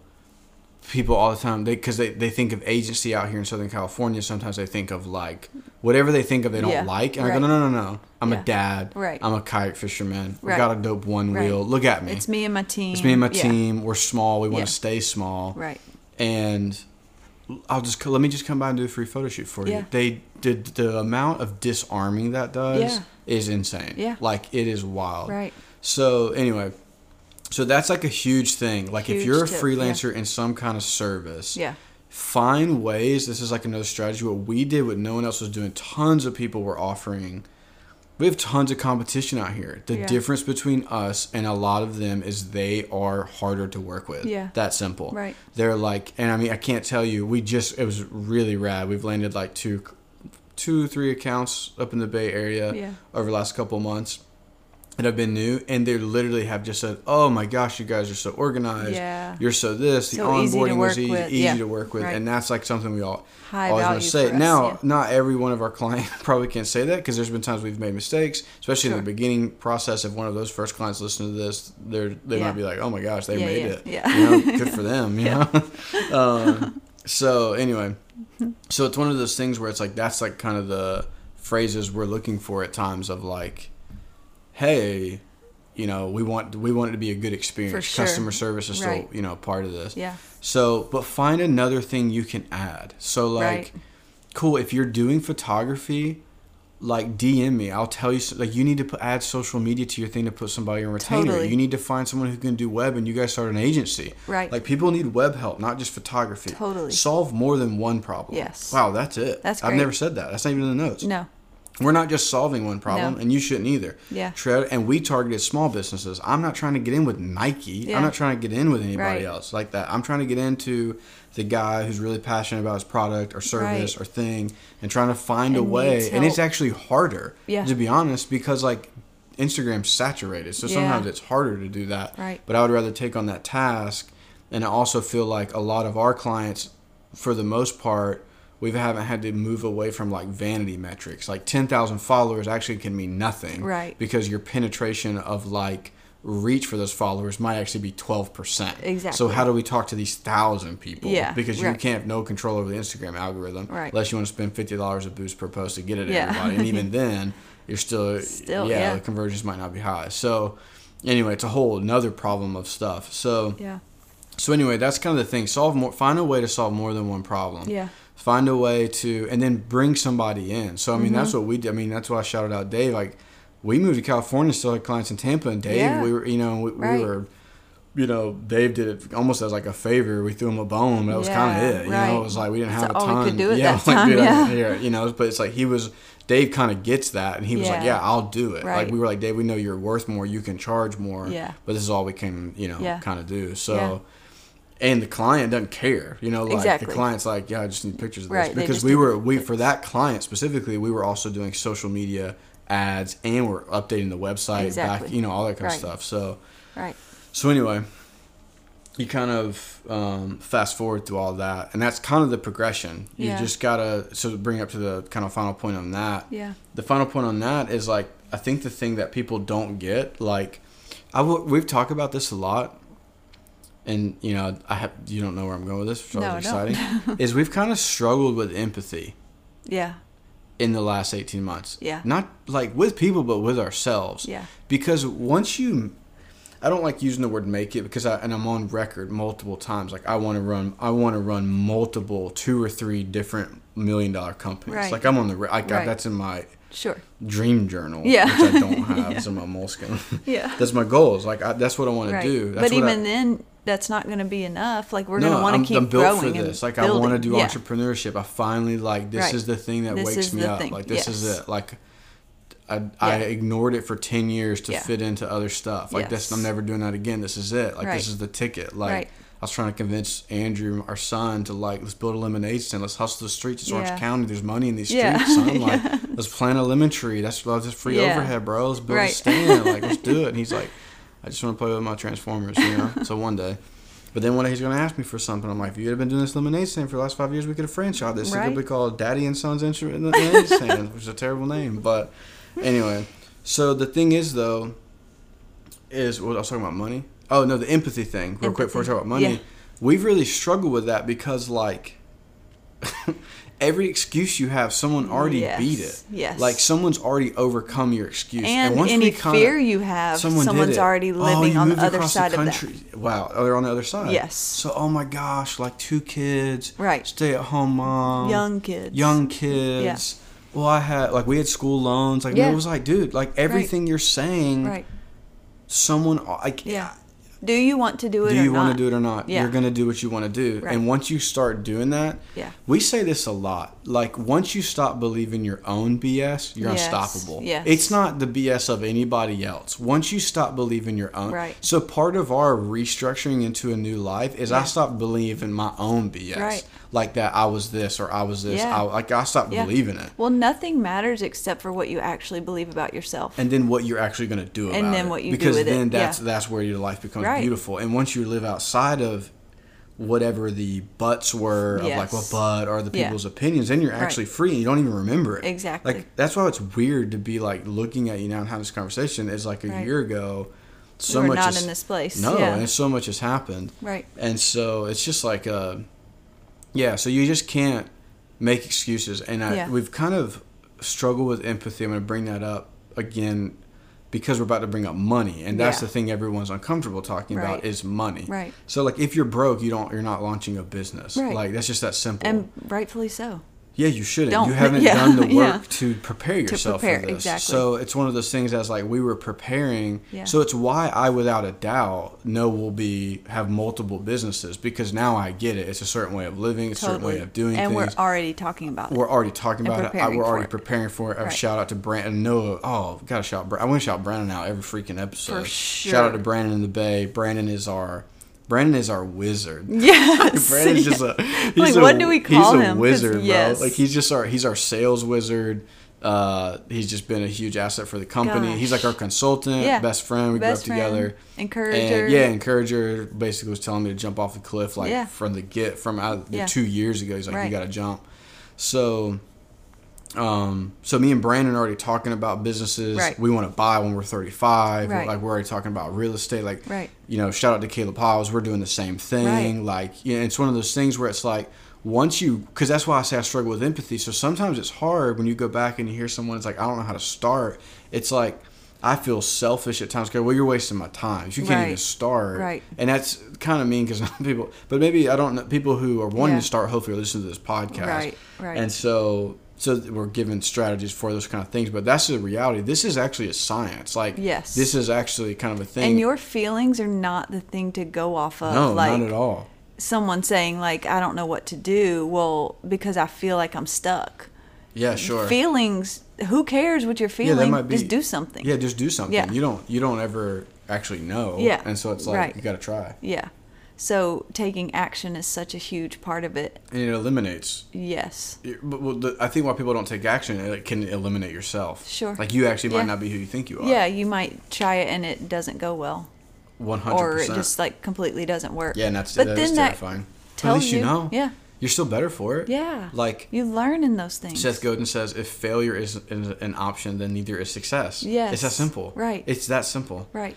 People all the time they because they, they think of agency out here in Southern California. Sometimes they think of like whatever they think of they don't Yeah, like, and I go, no, no, no, no. I'm Yeah. a dad. Right. I'm a kayak fisherman. We Right. got a dope one Right. wheel. Look at me. It's me and my team. It's me and my Yeah. team. We're small. We want Yeah. to stay small. Right. And I'll just let me just come by and do a free photo shoot for Yeah. you. They did the amount of disarming that does Yeah. is insane. Yeah. Like it is wild. Right. So anyway, so that's like a huge thing. Like if you're a tip, freelancer in some kind of service, Yeah. Find ways. This is like another strategy. What we did, what no one else was doing. Tons of people were offering. We have tons of competition out here. The Yeah. difference between us and a lot of them is they are harder to work with. Yeah. That simple. Right. They're like, and I mean, I can't tell you. We just, it was really rad. We've landed like two, two, three accounts up in the Bay Area Yeah. over the last couple of months that have been new, and they literally have just said, "Oh my gosh, you guys are so organized. Yeah. You're so this. The So onboarding was easy, with. easy Yeah. to work with, Right. and that's like something we all High always want to say. now, yeah. not every one of our clients probably can't say that because there's been times we've made mistakes, especially in the beginning process. If one of those first clients listen to this, they're they might be like, "Oh my gosh, they made it. yeah. You know, good for them. You know." um, so anyway, so it's one of those things where it's like that's like kind of the phrases we're looking for at times of like, hey, you know, we want we want it to be a good experience. Sure. Customer service is Right. still you know part of this. Yeah. So, but find another thing you can add. So like, Right. cool if you're doing photography. Like DM me, I'll tell you. Like you need to put, add social media to your thing to put somebody in retainer. Totally. You need to find someone who can do web, and you guys start an agency. Right. Like people need web help, not just photography. Totally. Solve more than one problem. Yes. Wow, that's it. That's I've never said that. That's not even in the notes. No. We're not just solving one problem, No. and you shouldn't either. Yeah. And we targeted small businesses. I'm not trying to get in with Nike. Yeah. I'm not trying to get in with anybody Right. else like that. I'm trying to get into the guy who's really passionate about his product or service Right. or thing, and trying to find a way. And it's actually harder, Yeah. to be honest, because like Instagram's saturated, so Yeah. sometimes it's harder to do that. Right. But I would rather take on that task, and I also feel like a lot of our clients, for the most part, we haven't had to move away from like vanity metrics. Like 10,000 followers actually can mean nothing. Right. Because your penetration of like reach for those followers might actually be 12%. Exactly. So how do we talk to these thousand people? Yeah, Because you right. can't have no control over the Instagram algorithm. Right. Unless you want to spend $50 a boost per post to get it to Yeah. everybody. And even then, you're still, Still, yeah, yeah. the conversions might not be high. So anyway, it's a whole another problem of stuff. So Yeah. so anyway, that's kind of the thing. Solve more. Find a way to solve more than one problem. Yeah. Find a way to, and then bring somebody in. So I mean, that's Mm-hmm. what we did. I mean, that's why I shouted out Dave. Like, we moved to California, still had clients in Tampa, and Dave, Yeah. we were, you know, we, Right. we were, you know, Dave did it almost as like a favor. We threw him a bone. That was kind of it. You know, it was like we didn't That's have a ton. could do at yeah, like, time, dude, yeah. yeah, you know, but it's like he was. Dave kind of gets that, and he was like, Yeah. "Yeah, I'll do it." Like we were like, "Dave, we know you're worth more. You can charge more. Yeah. But this is all we can, you know, Yeah. kind of do." So Yeah. And the client doesn't care. You know, like Exactly. the client's like, yeah, I just need pictures of this Right, because we were we for that client specifically, we were also doing social media ads and we're updating the website back, you know, all that kind Right. of stuff. So Right. so anyway, you kind of um, fast forward through all that, and that's kind of the progression. You Yeah. just gotta so bring up to the kind of final point on that Yeah. the final point on that is like I think the thing that people don't get like I w- we've talked about this a lot and you know I have you don't know where I'm going with this so No, it's I don't. is we've kind of struggled with empathy Yeah. in the last 18 months Yeah. not like with people but with ourselves Yeah. because once you I don't like using the word make it because I and I'm on record multiple times like I want to run I want to run multiple two or three different million dollar companies Right. like I'm on the re- like Right. that's in my Sure. dream journal, Yeah. which I don't have. Yeah. It's in my Moleskine. Yeah. that's my goals. Like I, that's what I want Right. to do. That's but even I, then, that's not going to be enough. Like we're no, going to want to keep I'm built growing for this. Like I want to do Yeah. entrepreneurship. I finally like this Right. is the thing that This wakes me up. thing. Like this is it. Like I, I ignored it for ten years to Yeah. fit into other stuff. Like this, I'm never doing that again. This is it. Like Right. this is the ticket. Like Right. was trying to convince Andrew, our son, to like let's build a lemonade stand. Let's hustle the streets. It's Yeah. Orange County. There's money in these Yeah. streets, son. Like let's plant a lemon tree. That's that's free Yeah. overhead, bro. Let's build Right. a stand. Like let's do it. And he's like, I just want to play with my Transformers, you know. so one day. But then one day he's gonna ask me for something. I'm like, if you had been doing this lemonade stand for the last five years, we could have franchised this. It could be called Daddy and Sons Instrument Lemonade Stand, which is a terrible name. But anyway, so the thing is though, is what I was talking about money. Oh no, the empathy thing. Real quick before we talk about money, Yeah. we've really struggled with that because like every excuse you have, someone already Yes. beat it. Yes. Like someone's already overcome your excuse. And, once any fear you have, someone someone's already Oh, living you on the other side the of that. country. Wow, oh, they're on the other side. Yes. So, oh my gosh, like two kids, Right. Stay at home mom, Young kids. young kids. Yeah. Well, I had like we had school loans. Like Yeah. it was like, dude, like everything you're saying, Right. someone like Yeah. Do you want to do it do you want to do it or not? Yeah. You're gonna do what you want to do, Right. and once you start doing that, Yeah. we say this a lot. Like once you stop believing your own BS, you're Yes. unstoppable. Yes. It's not the BS of anybody else. Once you stop believing your own, Right. So part of our restructuring into a new life is I Yeah. stopped believing my own BS. Right. Like that I was this or I was this. Yeah. I, like I stopped Yeah. believing it. Well, nothing matters except for what you actually believe about yourself. and then what you're actually going to do about And then it. what you do because with it, then that's yeah. that's where your life becomes Right. beautiful and once you live outside of whatever the buts were of like Yes. what but or the people's opinions then you're Right. actually free and you don't even remember it Exactly. like that's why it's weird to be like looking at you now and having this conversation is like a Right. year ago so we were much not has- in this place. no Yeah. and so much has happened Right. and so it's just like uh yeah so you just can't make excuses and I, Yeah. we've kind of struggled with empathy i'm going to bring that up again because we're about to bring up money and that's Yeah. the thing everyone's uncomfortable talking about is money Right. so like if you're broke you don't you're not launching a business Right. like that's just that simple And rightfully so. Yeah, you shouldn't. Don't- you haven't yeah, done the work yeah. to prepare yourself prepare, for this. exactly. So it's one of those things as like we were preparing. Yeah. So it's why I, without a doubt, know we'll be have multiple businesses because now I get it. It's a certain way of living, a certain way of doing and things. And we're already talking about it. We're already talking about it. I, we're already it. preparing for it. A Right. shout out to Brandon Noah. Oh, gotta shout. I want to shout Brandon out every freaking episode. For sure. Shout out to. Brandon in the Bay. Brandon is our. Brandon is our wizard. Yes. Brandon's just a he's Like, a, what do we call him? he's a him? 'Cause, wizard, yes. bro. Like he's just our he's our sales wizard. Uh, he's just been a huge asset for the company. He's like our consultant, Yeah. best friend. We Best grew up friend, together. encourager. And, yeah, encourager. Basically, was telling me to jump off the cliff, like Yeah. from the get from out Yeah. two years ago. He's like, Right. you got to jump. So, um, so me and Brandon are already talking about businesses Right. we want to buy when we're 35. Right. Like we're already talking about real estate. Like, Right. you know, shout out to Caleb Piles. We're doing the same thing. Like, you know, it's one of those things where it's like, once you, because that's why I say I struggle with empathy. So sometimes it's hard when you go back and you hear someone, it's like, I don't know how to start. It's like, I feel selfish at times. Go, well, you're wasting my time. You can't even start. Right. And that's kind of mean because people, but maybe I don't know, people who are wanting Yeah. to start hopefully listen to this podcast. Right, right. And so, so we're given strategies for those kind of things. But that's the reality. This is actually a science. Like, Yes. this is actually kind of a thing. And your feelings are not the thing to go off of. no, like not at all. someone saying like I don't know what to do. Well, because I feel like I'm stuck. Yeah, sure. Feelings. Who cares what you're yeah, feeling? might be. Just do something. Yeah, just do something. Yeah. You don't. You don't ever actually know. Yeah, And so it's like right. you got to try, Yeah. So taking action is such a huge part of it. and it eliminates. Yes. But well, the, I think why people don't take action, it can eliminate yourself. Sure. Like you actually Yeah. might not be who you think you are. Yeah, you might try it and it doesn't go well, One hundred or it just like completely doesn't work. Yeah, and that's but that then is that terrifying. But at least you, know. Yeah. You're still better for it. Yeah. Like You learn in those things. Seth Godin says, if failure is, is an option, then neither is success. Yes. It's that simple. Right. It's that simple. right.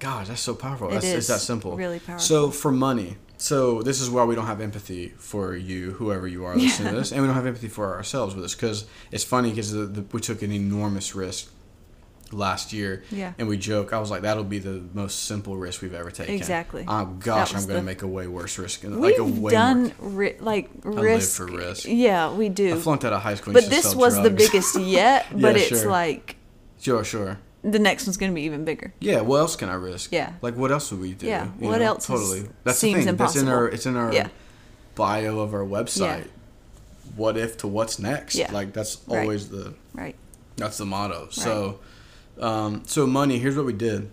God, that's so powerful. It that's, It's that simple. really powerful. So for money, so this is why we don't have empathy for you, whoever you are listening Yeah. to this, and we don't have empathy for ourselves with this because it's funny because we took an enormous risk last year. Yeah. And we joke. I was like, that'll be the most simple risk we've ever taken. Exactly. Oh gosh, I'm gonna make a way worse risk. We've like a way done ri- like live risk. for risk. Yeah, we do. I flunked out of high school. but this was the biggest yet. But Yeah, it's sure. like Sure, sure. The next one's gonna be even bigger. Yeah, what else can I risk? Yeah. Like what else would we do? Yeah, You what know, else Totally. That's seems the thing. That's in our it's in our Yeah. bio of our website. What if to what's next? Yeah. Like that's Right. always the Right. that's the motto. So um so money, here's what we did.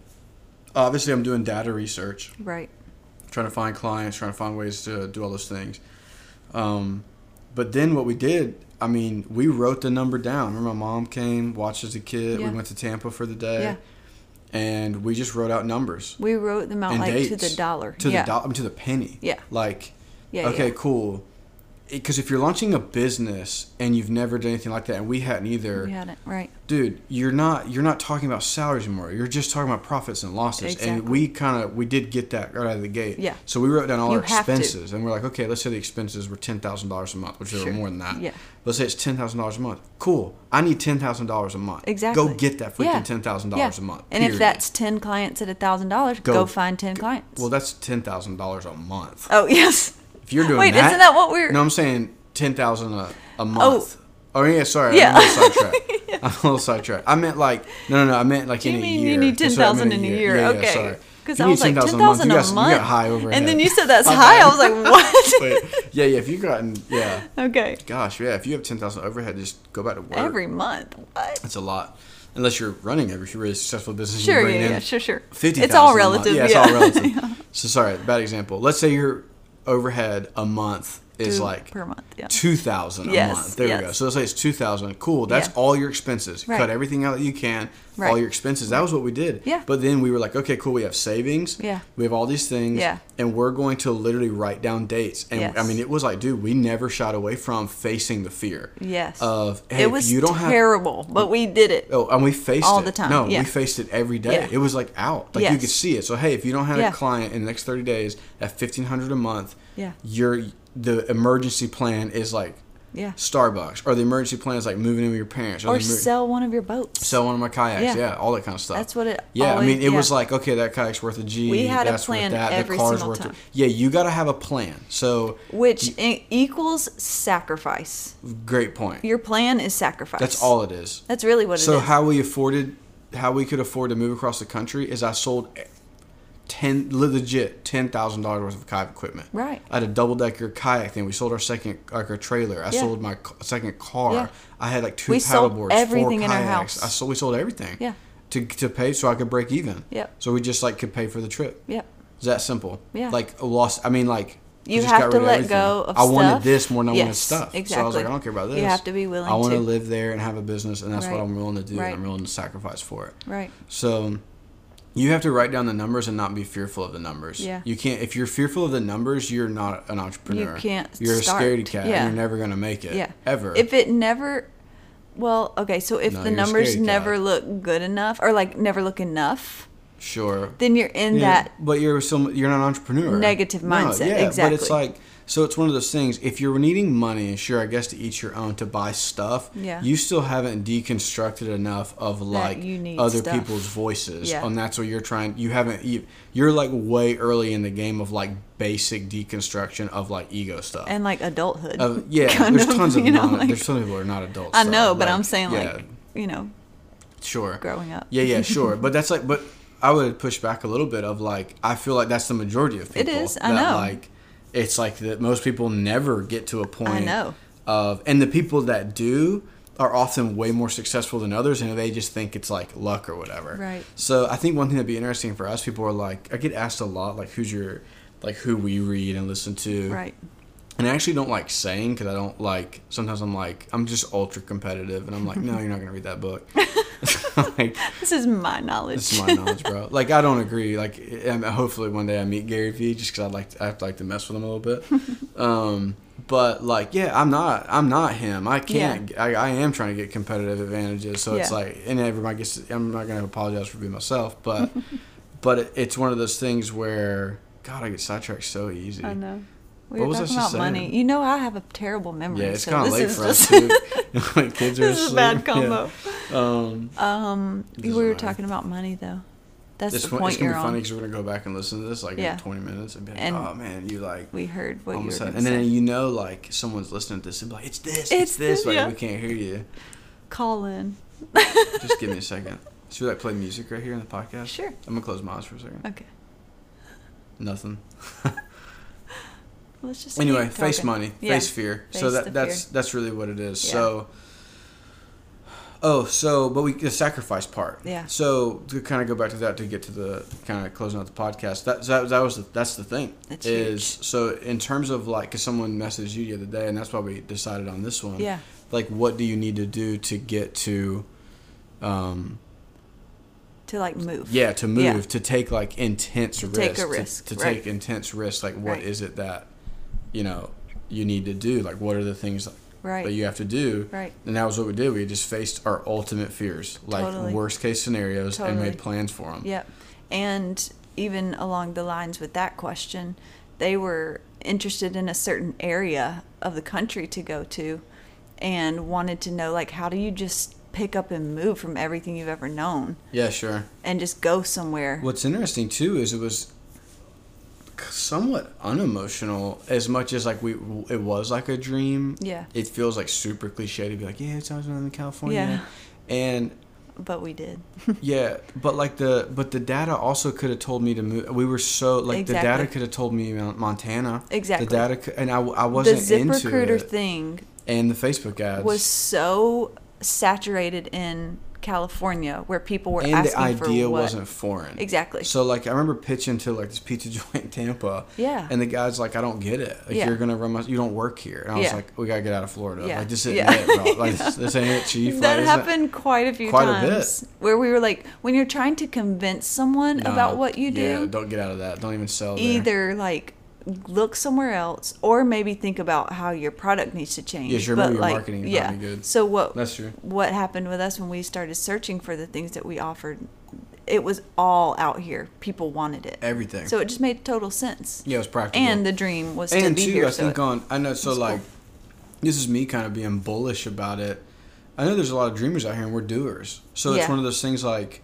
Obviously I'm doing data research. Right. trying to find clients, trying to find ways to do all those things. Um, but then what we did, I mean, we wrote the number down. Remember, my mom came, watched as a kid. Yeah. We went to Tampa for the day, Yeah. and we just wrote out numbers We wrote them out like dates to the dollar. to yeah. the dollar, to the penny. Yeah. Like, Yeah, okay, cool. Because if you're launching a business and you've never done anything like that, and we hadn't either, We had it right. dude you're not you're not talking about salaries anymore you're just talking about profits and losses Exactly. and we kind of we did get that right out of the gate Yeah. so we wrote down all You our expenses and we're like okay let's say the expenses were $10000 a month which Sure. were more than that Yeah. let's say it's $10000 a month cool i need $10000 a month Exactly. go get that freaking Yeah. $10000 a month And if that's ten clients at a thousand dollars, Go- go find ten clients. well that's $10000 a month oh yes. If you're doing Wait, that isn't that what we're? no i'm saying 10000 a a oh. month oh Oh yeah sorry Yeah. i'm a little sidetracked i'm a little sidetracked i meant like no no no i meant like Do in you a mean year you need ten That's what I thousand in a year? Yeah, yeah, okay. sorry. Because I was like ten 10,000 thousand You a month. You got high overhead. And then you said that's high. I was like, what? But, yeah, yeah. If you've gotten yeah, okay. gosh, yeah. If you have ten thousand overhead, just go back to work. Every month. What? That's a lot. Unless you're running every really successful business. Sure. you Yeah. Yeah. Sure. Sure. Fifty. It's all 000 a month. relative. Yeah, it's all relative. So sorry, bad example. Let's say your overhead a month is Two like per month. Yeah. two thousand a month. There we go. So let's say it's two thousand. Cool. That's Yeah. all your expenses. Right. Cut everything out that you can. All your expenses. That was what we did. Yeah. But then we were like, okay, cool. We have savings. Yeah. We have all these things. Yeah. And we're going to literally write down dates. And I mean, it was like, dude, we never shied away from facing the fear. Yes. Of hey, it was you don't have terrible, but we did it. Oh, and we faced All it the time, No, yeah. we faced it every day. Yeah. It was like out, like you could see it. So hey, if you don't have a client in the next thirty days at fifteen hundred a month, Yeah. your the emergency plan is like Yeah. Starbucks, or the emergency plan is like moving in with your parents, Or emer- sell one of your boats. sell one of my kayaks, yeah. Yeah. all that kind of stuff. That's what it Yeah, I mean, it was like okay, that kayak's worth a G. We had a that's plan worth that. every the car's single worth time. It. Yeah, you got to have a plan. So which equals sacrifice. great point. Your plan is sacrifice. That's all it is. That's really what it is. So it is. how we afforded, how we could afford to move across the country is I sold ten legit ten thousand dollars worth of kayak equipment. Right. I had a double decker kayak thing. We sold our second like our trailer. I Yeah. sold my second car. Yeah. I had like two We sold paddleboards, everything four in our kayaks. house. I sold we sold everything. Yeah. To to pay so I could break even. Yep. So we just like could pay for the trip. Yep. It's that simple. Yeah. Like lost. I mean like. You just have got to rid of let everything. go of I wanted this more than I wanted stuff. So I was like. I don't care about this. You have to be willing I want to to. live there and have a business, and that's what I'm willing to do. Right. I'm willing to sacrifice for it. Right. So you have to write down the numbers and not be fearful of the numbers. Yeah. You can't if you're fearful of the numbers, you're not an entrepreneur. You can't You're a scaredy cat. Yeah. And you're never gonna make it. Yeah. Ever. If it never well, okay, so if No, the numbers scaredy cat. never look good enough or like never look enough, sure. then you're in Yeah, that but you're still you're not an entrepreneur. Negative No, mindset, yeah, But it's exactly. like so it's one of those things. If you're needing money, sure, I guess to each your own to buy stuff. Yeah. You still haven't deconstructed enough of like other stuff. people's voices, Yeah. and that's what you're trying. You haven't. You, you're like way early in the game of like basic deconstruction of like ego stuff. and like adulthood. yeah, kind there's tons of you know, non, like- there's some people who are not adults. I know, but like, I'm saying yeah, like, you know, sure growing up. yeah, yeah, sure. But that's like, but I would push back a little bit of like, I feel like that's the majority of people. is, I that, know. Like, it's like that most people never get to a point. know. Of and the people that do are often way more successful than others, and they just think it's like luck or whatever. Right. So I think one thing that'd be interesting for us, people are like, I get asked a lot, like, who's your, like, who we read and listen to. Right. And I actually don't like saying because I don't like. Sometimes I'm like, I'm just ultra competitive, and I'm like, no, you're not gonna read that book. like, This is my knowledge. this is my knowledge, bro. Like I don't agree. Like and hopefully one day I meet Gary Vee just because I'd like to, I'd like to mess with him a little bit. um, but like yeah, I'm not I'm not him. I can't. I, I am trying to get competitive advantages. So it's like and everybody gets. I'm not gonna apologize for being myself, but but it, it's one of those things where God, I get sidetracked so easy. I know. We What were talking about money. You know, I have a terrible memory. Yeah, it's so kind of this late for us too. kids are this is a bad Yeah. combo. Um, Um, we were talking about money though. That's it's, the point it's gonna you're be funny because we're gonna go back and listen to this like Yeah. in 20 minutes and be like, And oh man, you like We heard what you were and then you know like someone's listening to this and be like it's this it's, It's this this, like yeah. we can't hear you Call in. just give me a second should we like play music right here in the podcast Sure. i'm gonna close my eyes for a second Okay. nothing Let's just anyway face money Yeah. face fear so that that's fear. that's really what it is Yeah. so Oh, so but we the sacrifice part. Yeah. So to kind of go back to that to get to the kind of closing out the podcast. That that, that was the, that's the thing. That's is huge. so in terms of like cause someone messaged you the other day, and that's why we decided on this one. Yeah. Like, what do you need to do to get to, um, To like move. yeah, to move Yeah. to take like intense To risk, take a to- risk, to, right. take intense risks. Like, what is Right. it that, you know, you need to do? Like, what are the things Right. that you have to do? Right. And that was what we did. We just faced our ultimate fears, like Totally. worst case scenarios, and made plans for them. Yep. And even along the lines with that question, they were interested in a certain area of the country to go to and wanted to know like how do you just pick up and move from everything you've ever known Yeah, sure. and just go somewhere. What's interesting too is it was somewhat unemotional as much as like we it was like a dream. Yeah. It feels like super cliche to be like, yeah, it's always in California. Yeah. And But we did. yeah, but like the but the data also could have told me to move. We were so like the data could have told me Montana. Exactly. The data could, and I, I wasn't into ZipRecruiter it. thing and the Facebook ads was so saturated in California where people were and asking the idea for what. wasn't foreign. Exactly. So like I remember pitching to like this pizza joint in Tampa. Yeah. And the guy's like, I don't get it. Like Yeah. you're gonna run my you don't work here. And I was Yeah. like, We gotta get out of Florida. Yeah. Like this isn't Yeah. it, bro. Like this, this ain't it, chief. That isn't- happened quite a few quite a bit. times where we were like when you're trying to convince someone Nah, about what you do Yeah, don't get out of that. Don't even sell there. either like look somewhere else or maybe think about how your product needs to change Yeah, sure, but maybe your like marketing is yeah good. so what That's true. what happened with us when we started searching for the things that we offered it was all out here people wanted it Everything. so it just made total sense yeah, it was practical. and the dream was to and be too, here I so think it- on I know so like cool. this is me kind of being bullish about it. I know there's a lot of dreamers out here and we're doers. So it's one of those things like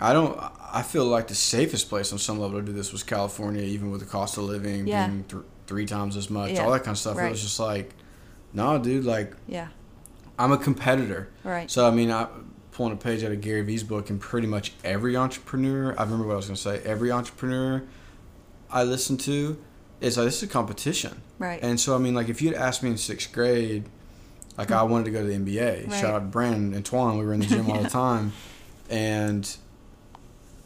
I don't I feel like the safest place on some level to do this was California, even with the cost of living Yeah. being th- three times as much, Yeah, all that kind of stuff. It was just like, no, dude, like yeah I'm a competitor. Right. So I mean, I pulling a page out of Gary Vee's book, and pretty much every entrepreneur, I remember what I was gonna say. Every entrepreneur I listen to is like this is a competition. Right. And so I mean, like if you'd asked me in sixth grade, like I wanted to go to the NBA. Right. Shout out to Brandon and Twan. We were in the gym all the time, and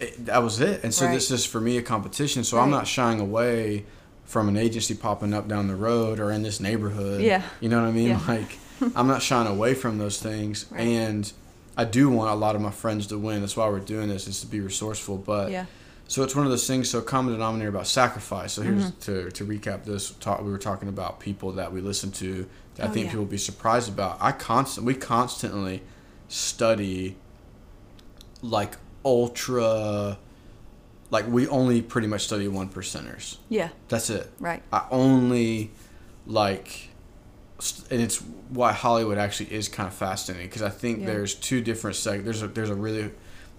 it, that was it. And so Right. this is for me a competition. So I'm not shying away from an agency popping up down the road or in this neighborhood. Yeah. You know what I mean? Yeah. Like I'm not shying away from those things, Right. and I do want a lot of my friends to win. That's why we're doing this is to be resourceful. But yeah so it's one of those things. So common denominator about sacrifice. So here's Mm-hmm. to to recap this. Talk, we were talking about people that we listen to. That I Oh, think yeah. people will be surprised about. I constant we constantly study like ultra. Like we only pretty much study one percenters. yeah That's it. right I only like, and it's why Hollywood actually is kind of fascinating because I think Yeah. there's two different seg. There's a there's a really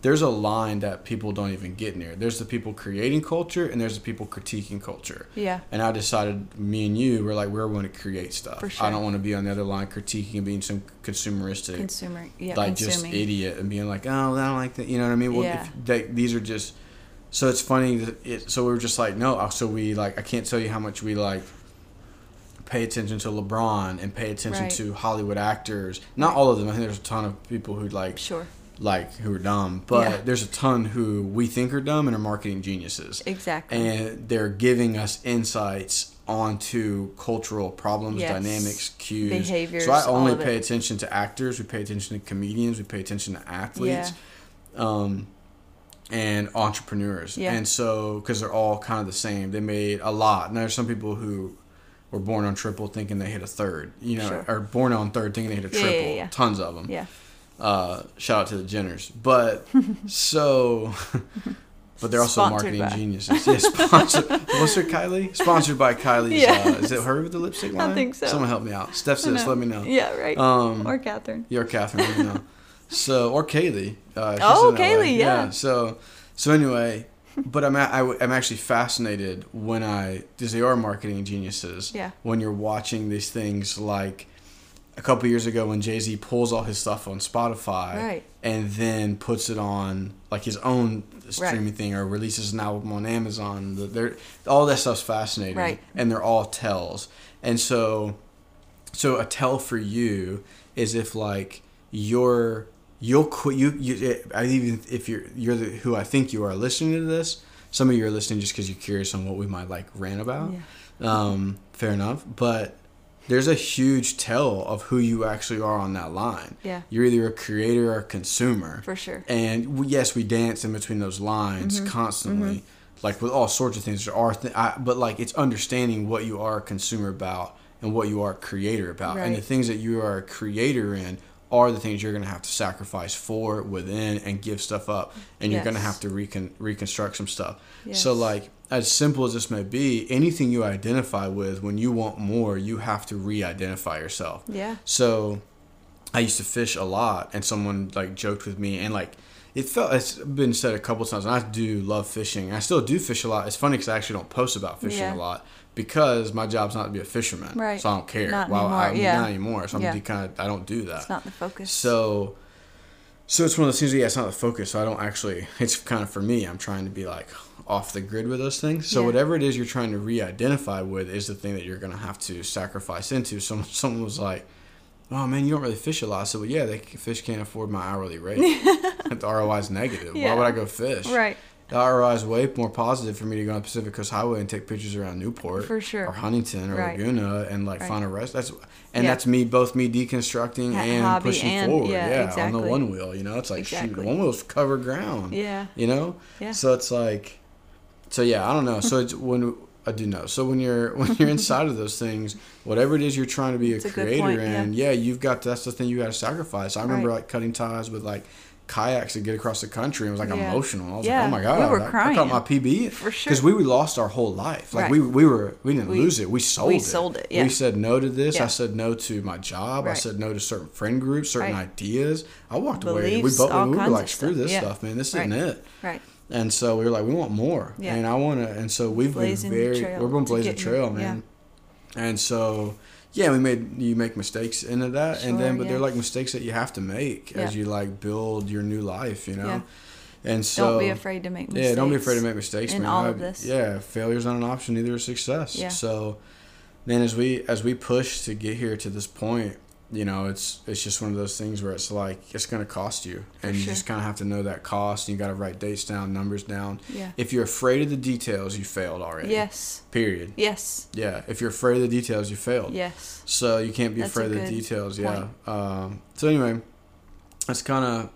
there's a line that people don't even get near. There's the people creating culture and there's the people critiquing culture. yeah And I decided, me and you, we're like we're going to create stuff. For I don't want to be on the other line critiquing and being some consumeristic, consumer yeah like just idiot and being like, oh, I don't like that. You know what I mean? Well, Yeah. if they, these are just. So it's funny. That it, so we were just like, no. Uh, so we like, I can't tell you how much we like pay attention to LeBron and pay attention Right. to Hollywood actors. Not all of them. I think there's a ton of people who like sure like who are dumb, but Yeah. there's a ton who we think are dumb and are marketing geniuses. exactly And they're giving us insights onto cultural problems, Yes. dynamics, cues. Behaviors, So I only pay it. attention to actors. We pay attention to comedians. We pay attention to athletes. Um, and entrepreneurs. Yeah. And so, because they're all kind of the same, they made a lot. Now, there's some people who were born on triple thinking they hit a third, you know, Sure. or born on third thinking they hit a Yeah, yeah, triple. yeah. Tons of them. yeah Uh, shout out to the Jenners. But so, but they're also Sponsored marketing by. geniuses. Yeah, sponsored. What's her Kylie? Sponsored by Kylie's. Yeah. Uh, is it her with the lipstick line? I think so. Someone help me out. Steph says, let me know. yeah right Um, or Catherine you're Catherine, let me know. So or Kaylee. Uh, she's Oh, Kaylee, yeah. So so anyway, but I'm a, I, am actually fascinated when I because they are marketing geniuses. Yeah. When you're watching these things like a couple years ago when Jay Z pulls all his stuff on Spotify. Right. And then puts it on like his own streaming Right. thing or releases an album on Amazon. The- They're, all that stuff's fascinating. Right. And they're all tells. And so so a tell for you is if like you're you'll quit you you I even if you're you're the, who I think you are listening to this some of you are listening just because you're curious on what we might like rant about um fair enough but there's a huge tell of who you actually are on that line. Yeah. you're either a creator or a consumer. For sure. and we, yes we dance in between those lines Mm-hmm. constantly like with all sorts of things. There are th- I, but like it's understanding what you are a consumer about and what you are a creator about. And the things that you are a creator in are the things you're going to have to sacrifice for within and give stuff up. And you're going to have to recon- reconstruct some stuff. So like as simple as this may be anything you identify with when you want more you have to re-identify yourself Yeah. so I used to fish a lot, and someone like joked with me, and like it felt it's been said a couple times. And I do love fishing. I still do fish a lot. It's funny because I actually don't post about fishing Yeah. a lot because my job's not to be a fisherman, Right. So I don't care. Not well, anymore, I'm yeah. not anymore. So I'm Yeah. kind of I don't do that. It's not the focus. So, so it's one of those things. That, yeah, it's not the focus. So I don't actually. It's kind of for me. I'm trying to be like off the grid with those things. So Yeah. whatever it is you're trying to re-identify with is the thing that you're gonna have to sacrifice into. Someone, someone was like, "Oh man, you don't really fish a lot." So "Well, yeah, they fish can't afford my hourly rate. the ROI is negative. Why would I go fish? Right. The ROI is way more positive for me to go on the Pacific Coast Highway and take pictures around Newport For sure. or Huntington or Right. Laguna and like Right. find a rest. That's and Yeah. that's me both me deconstructing That and pushing and- forward. yeah, Yeah, on the Onewheel. You know, it's like shoot, Exactly. the Onewheel's cover ground. Yeah. You know. Yeah. So it's like, so yeah, I don't know. So it's when I do know. So when you're when you're inside of those things, whatever it is you're trying to be a a creator point, in, yeah. you've got that's the thing you got to sacrifice. I remember Right. like cutting ties with like kayaks to get across the country. and It was like Yeah. emotional. I was Yeah, like, oh my god, we were I- I, crying. caught my PB For sure. because we, we lost our whole life. Like Right. we we were we didn't We- lose it. We sold we it. sold it, yeah. We said no to this. I said no to my job. I said no to certain friend groups, certain Right. ideas. I walked away. We Beliefs, both we were like, screw this Yeah. stuff, man. This Right. isn't it. Right. And so we were like, we want more, Yeah. and I want to. And so we've Blazing been very, we're going to to blaze a trail, man. And so, yeah, we made you make mistakes into that, and then Sure, but they're like mistakes that you have to make as you like build your new life, you know. Yeah. And so don't be afraid to make mistakes. yeah, don't be afraid to make mistakes, in man. all I- of this. Yeah, failure's not an option, neither is success. Yeah. So, man, as we as we push to get here to this point, you know, it's it's just one of those things where it's like it's gonna cost you, and you just kind of have to know that cost. And you got to write dates down, numbers down. Yeah. If you're afraid of the details, you failed already. Yes. Period. Yes. Yeah. If you're afraid of the details, you failed. Yes. So you can't be That's afraid of the details. Yeah. Um, so anyway, that's kind of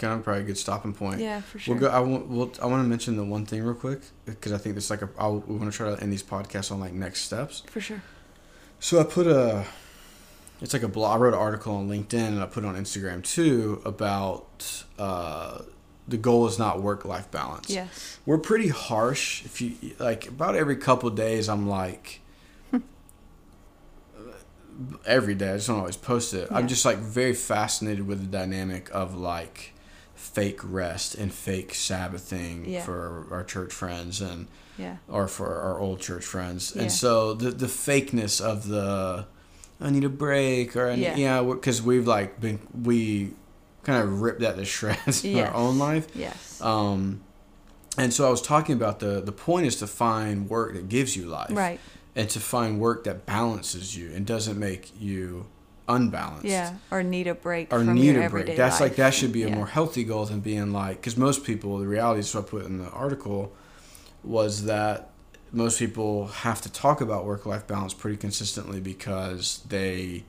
kind of probably a good stopping point. Yeah, for sure. We'll go. I want. We'll, I want to mention the one thing real quick because I think this like a. I'll, we want to try to end these podcasts on like next steps. For sure. So I put a. It's like a blog. I wrote an article on LinkedIn and I put it on Instagram too about uh, the goal is not work life balance. Yes. We're pretty harsh. If you like, about every couple days, I'm like. every day, I just don't always post it. I'm just like very fascinated with the dynamic of like fake rest and fake Sabbathing Yeah. for our church friends and Yeah. or for our old church friends. Yeah. And so the the fakeness of the I need a break or I need, Yeah. yeah, because we've like been we kind of ripped that to shreds in Yes. our own life. Yes. Um, and so I was talking about the the point is to find work that gives you life, right. and to find work that balances you and doesn't make you unbalanced. Yeah. Or need a break Or need a break. That's like that should be a Yeah. more healthy goal than being like because most people the reality is what I put in the article was that most people have to talk about work life balance pretty consistently because they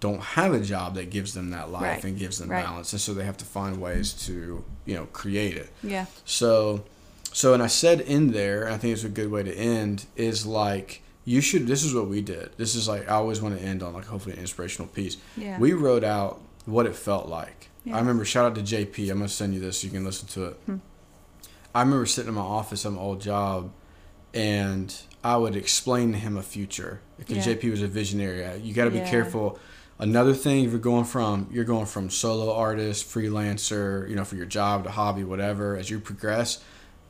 don't have a job that gives them that life Right. and gives them Right. balance and so they have to find ways to you know create it Yeah. so, so, and I said in there, and I think it's a good way to end, is like, you should, this is what we did. This is like, I always want to end on like hopefully an inspirational piece. Yeah. We wrote out what it felt like. Yeah. I remember, shout out to JP. I'm going to send you this so you can listen to it. Hmm. I remember sitting in my office at my old job and I would explain to him a future because Yeah. JP was a visionary. Uh, you got to be Yeah. careful. Another thing, if you're going from you're going from solo artist, freelancer, you know, for your job to hobby, whatever. As you progress,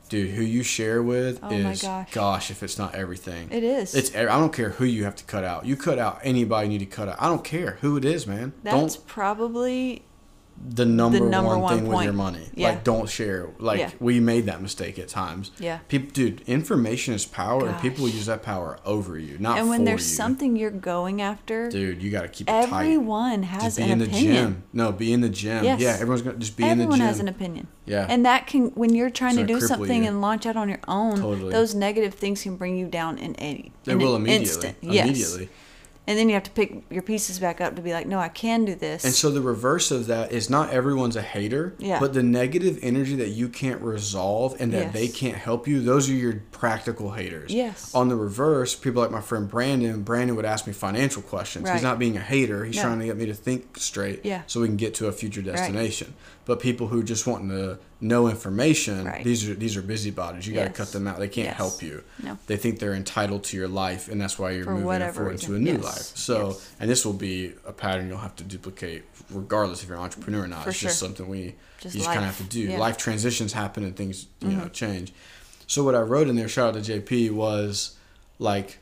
dude, who you share with Oh is gosh. if it's not everything. It is. It's I don't care who you have to cut out. You cut out anybody you need to cut out. I don't care who it is, man. That's don't probably the number, number one, one thing with your money. Yeah. Like don't share. Like Yeah. we made that mistake at times. Yeah. People, dude, information is power, and people use that power over you, not and when there's you. something you're going after, dude, you got to keep it tight. everyone has Just be an in the opinion. gym. No, be in the gym. Yes. Yeah, everyone's gonna just be in the gym. Everyone has an opinion. Yeah. And that can, when you're trying to do something you. and launch out on your own, Totally. those negative things can bring you down in any they will immediately. instant. Yes. Immediately. And then you have to pick your pieces back up to be like, no, I can do this. And so the reverse of that is not everyone's a hater, Yeah. but the negative energy that you can't resolve and that Yes. they can't help you, those are your practical haters. Yes. On the reverse, people like my friend Brandon, Brandon would ask me financial questions. He's not being a hater, he's No. trying to get me to think straight Yeah. so we can get to a future destination. But people who just want to know information, Right. these are these are busybodies. You got to cut them out. They can't Yes. help you. No. They think they're entitled to your life and that's why you're For moving forward reason. to a new Yes. life. So Yes. and this will be a pattern you'll have to duplicate regardless if you're an entrepreneur or not. For it's just something we Just you just kind of have to do. Yeah. Mm-hmm. Life transitions happen and things you know change. So what I wrote in there, shout out to JP, was like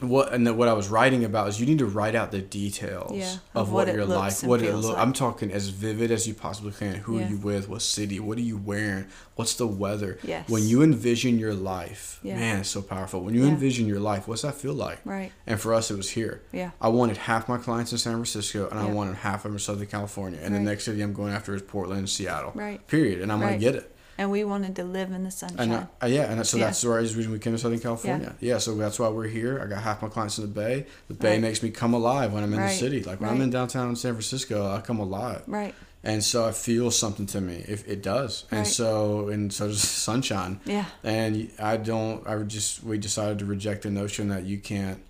what and then what I was writing about is you need to write out the details Yeah, of, of what, what your life, what it feels look. like. I'm talking as vivid as you possibly can. Who Yeah. are you with? What city? What are you wearing? What's the weather? Yes. When you envision your life, Yeah. man, it's so powerful. When you envision your life, what's that feel like? Right. And for us, it was here. Yeah. I wanted half my clients in San Francisco, and I wanted half of them in Southern California. And the next city I'm going after is Portland and Seattle. Right. Period. And I'm Right. gonna get it. And we wanted to live in the And sunshine. I, yeah, and so Yeah. that's the reason we came to Southern California. Yeah. so that's why we're here. I got half my clients in the Bay. The Bay Right. makes me come alive when I'm in Right. the city. Like when I'm in downtown San Francisco, I come alive. right. And so I feel something to me. If it does, and Right. so and so does sunshine. Yeah. And I don't. I just we decided to reject the notion that you can't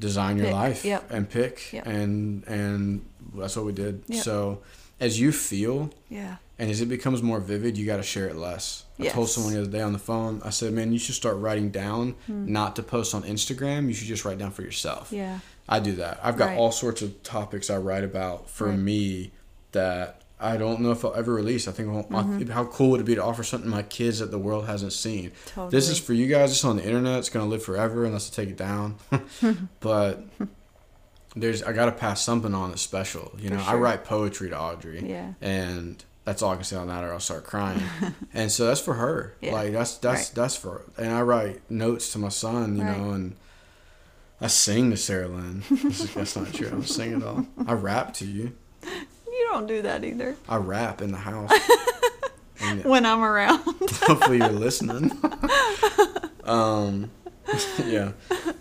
design your Pick. life Yep. and pick Yep. and and that's what we did. Yep. So as you feel Yeah. And as it becomes more vivid, you got to share it less. I told someone the other day on the phone. I said, "Man, you should start writing down, Hmm. not to post on Instagram. You should just write down for yourself." Yeah. I do that. I've got Right. all sorts of topics I write about for Right. me that I don't know if I'll ever release. I think Mm-hmm. how cool would it be to offer something to my kids that the world hasn't seen? This is for you guys. It's on the internet. It's gonna live forever unless I take it down. but there's I gotta pass something on that's special. You know, I write poetry to Audrey. Yeah. And that's all I can say on that, or I'll start crying. and so that's for her. Yeah. Like that's that's Right. that's for. And I write notes to my son. You Right. know, and I sing to Sarah Lynn. That's not true. I don't sing at all. I rap to you. You don't do that either. I rap in the house. When I'm around. hopefully you're listening. um, yeah.